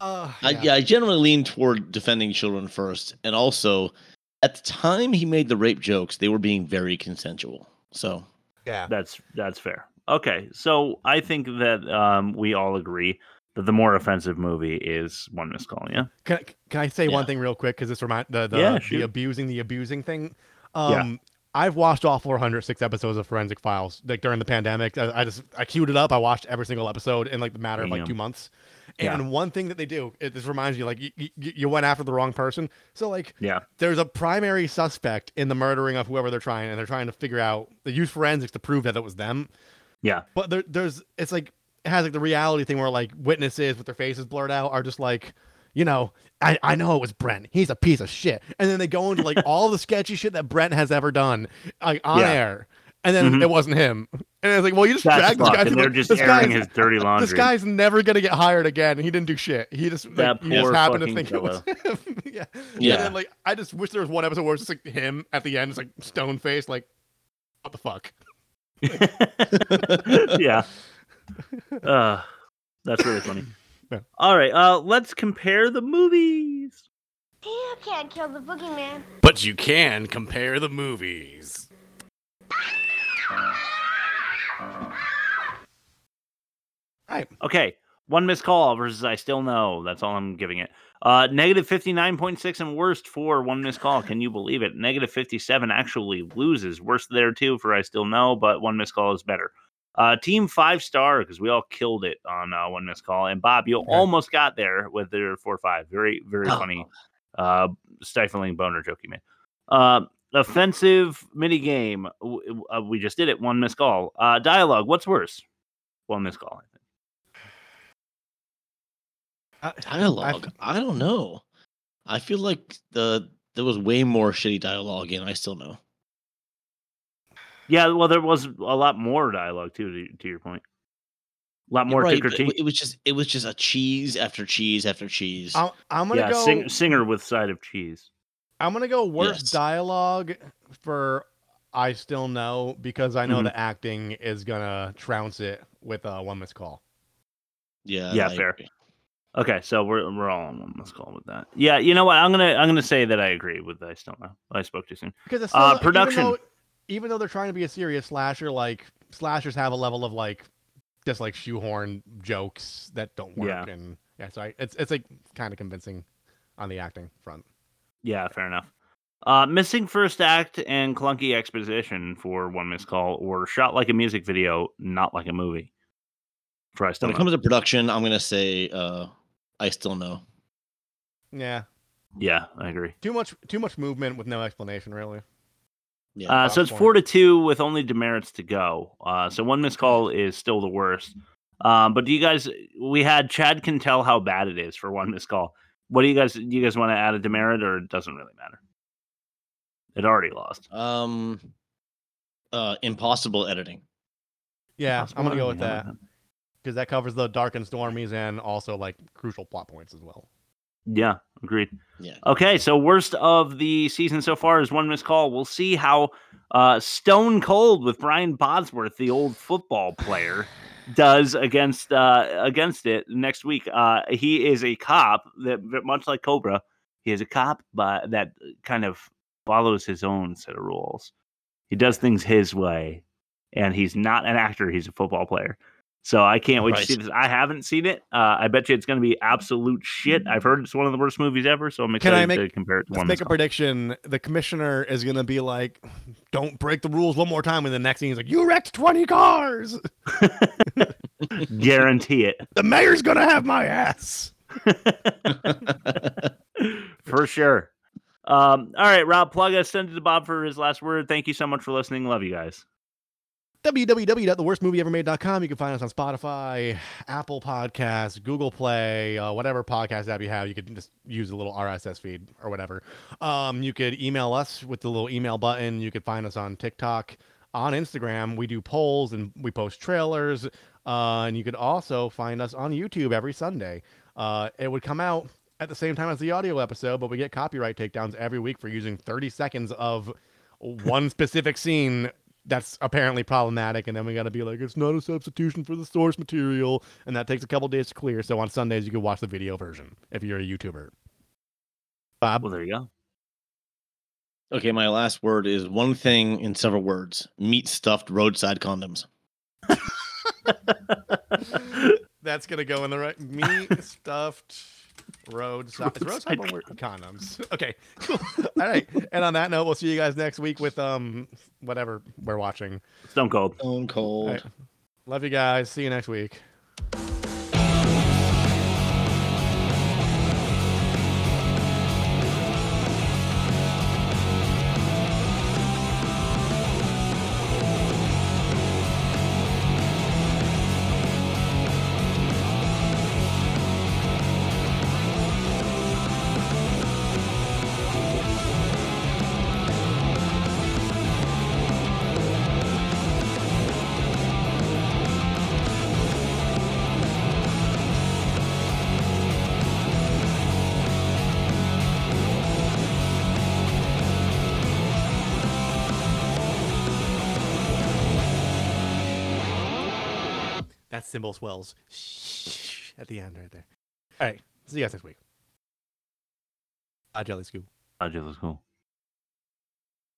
uh, I, yeah, I generally lean toward defending children first, and also at the time he made the rape jokes, they were being very consensual. So yeah, That's that's fair. Okay, so I think that um, we all agree that the more offensive movie is One Miss Call. Yeah. Can, can I say one thing real quick? Because this remind the the, Yeah, the abusing the abusing thing. Yeah. Um, I've watched all 406 episodes of Forensic Files like during the pandemic. I, I just I queued it up. I watched every single episode in like the matter of like two months. Yeah. And one thing that they do, it this reminds you like you, you, you went after the wrong person. So like Yeah. there's a primary suspect in the murdering of whoever they're trying, and they're trying to figure out. They use forensics to prove that it was them. Yeah. But there, there's it's like it has like the reality thing where like witnesses with their faces blurred out are just like, you know, I, I know it was Brent. He's a piece of shit. And then they go into like all the sketchy shit that Brent has ever done, like on Yeah. air. And then Mhm. it wasn't him. And it's like, well, you just That's dragged this guy. and through they're the- just this airing guy's- his dirty laundry. This guy's never gonna get hired again. He didn't do shit. He just like, That he just poor happened to fucking think it was him. yeah. Yeah. And then like I just wish there was one episode where it's just like him at the end, it's like stone face, like what the fuck. yeah. Uh, that's really funny. Yeah. All right, uh, let's compare the movies. You can't kill the boogeyman. But you can compare the movies. Right. Okay, One missed call versus I still know. That's all I'm giving it. Uh, negative 59.6 and worst for one missed call. Can you believe it? Negative 57 actually loses. Worst there too for I still know, but one missed call is better. Uh, team five star because we all killed it on uh, one missed call. And Bob, you almost got there with their four five. Very very Oh. funny, uh, stifling boner joke you made. Uh, offensive mini game. w- w- Uh, we just did it. One missed call. Uh, dialogue. What's worse? One missed call. Dialogue. I, don't know. I feel like the there was way more shitty dialogue, and I still know. Yeah, well, there was a lot more dialogue too. To, to your point, a lot more right, to. It was just it was just a cheese after cheese after cheese. I'm, I'm gonna yeah, go. sing, singer with side of cheese. I'm gonna go worst Yes. dialogue for I still know because I know Mhm. the acting is gonna trounce it with a one miss call. yeah, yeah, I fair. agree. Okay, so we're we're all on one let's call with that. Yeah, you know what? I'm gonna I'm gonna say that I agree with. I still know. I spoke too soon. Because it's still, Uh, even production. though, even though they're trying to be a serious slasher, like slashers have a level of like just like shoehorn jokes that don't work, Yeah. and yeah, so I, it's it's like kind of convincing on the acting front. Yeah, fair enough. Uh, missing first act and clunky exposition for one missed call, or shot like a music video, not like a movie. For I still When it know. comes to production, I'm gonna say uh, I still know. Yeah, yeah, I agree. too much too much movement with no explanation, really. Yeah. Uh, so it's four to two with only demerits to go. Uh, so one missed call is still the worst. Um, but do you guys? We had Chad can tell how bad it is for one missed call. What do you guys? Do you guys want to add a demerit, or it doesn't really matter? It already lost. Um, uh, impossible editing. Yeah, I'm gonna go with Yeah, that because that covers the dark and stormies and also like crucial plot points as well. Yeah, agreed. Yeah. Okay, so worst of the season so far is one missed call. We'll see how uh, Stone Cold with Brian Bosworth, the old football player, does against uh, against it next week. Uh, he is a cop that, that much like Cobra, he is a cop, but that kind of follows his own set of rules. He does things his way, and he's not an actor; he's a football player. So I can't wait to see this. I haven't seen it. Uh, I bet you it's going to be absolute shit. I've heard it's one of the worst movies ever, so I'm Can I excited make to compare it to let's one. make a Call. prediction? The commissioner is gonna be like, "Don't break the rules one more time," and the next thing he's like, "You wrecked twenty cars. Guarantee it The mayor's gonna have my ass." for sure. Um, all right, Rob, plug us. Send it to Bob for his last word. Thank you so much for listening. Love you guys. www.theworstmovieevermade.com. You can find us on Spotify, Apple Podcasts, Google Play, uh, whatever podcast app you have. You could just use a little RSS feed or whatever. Um, you could email us with the little email button. You could find us on TikTok, on Instagram. We do polls and we post trailers. Uh, and you could also find us on YouTube every Sunday. Uh, it would come out at the same time as the audio episode, but we get copyright takedowns every week for using 30 seconds of one specific scene that's apparently problematic and then we got to be like it's not a substitution for the source material and that takes a couple days to clear so on sundays you can watch the video version if you're a youtuber bob Well, there you go. Okay, my last word is one thing in several words: meat stuffed roadside condoms. that's gonna go in the right me stuffed roadside is roadside one word condoms okay cool all right and on that note we'll see you guys next week with um whatever we're watching Stone Cold. Stone cold. All right. love you guys see you next week symbol swells. At the end right there. All right see you guys next week. Jelly scoop Roger, let's go.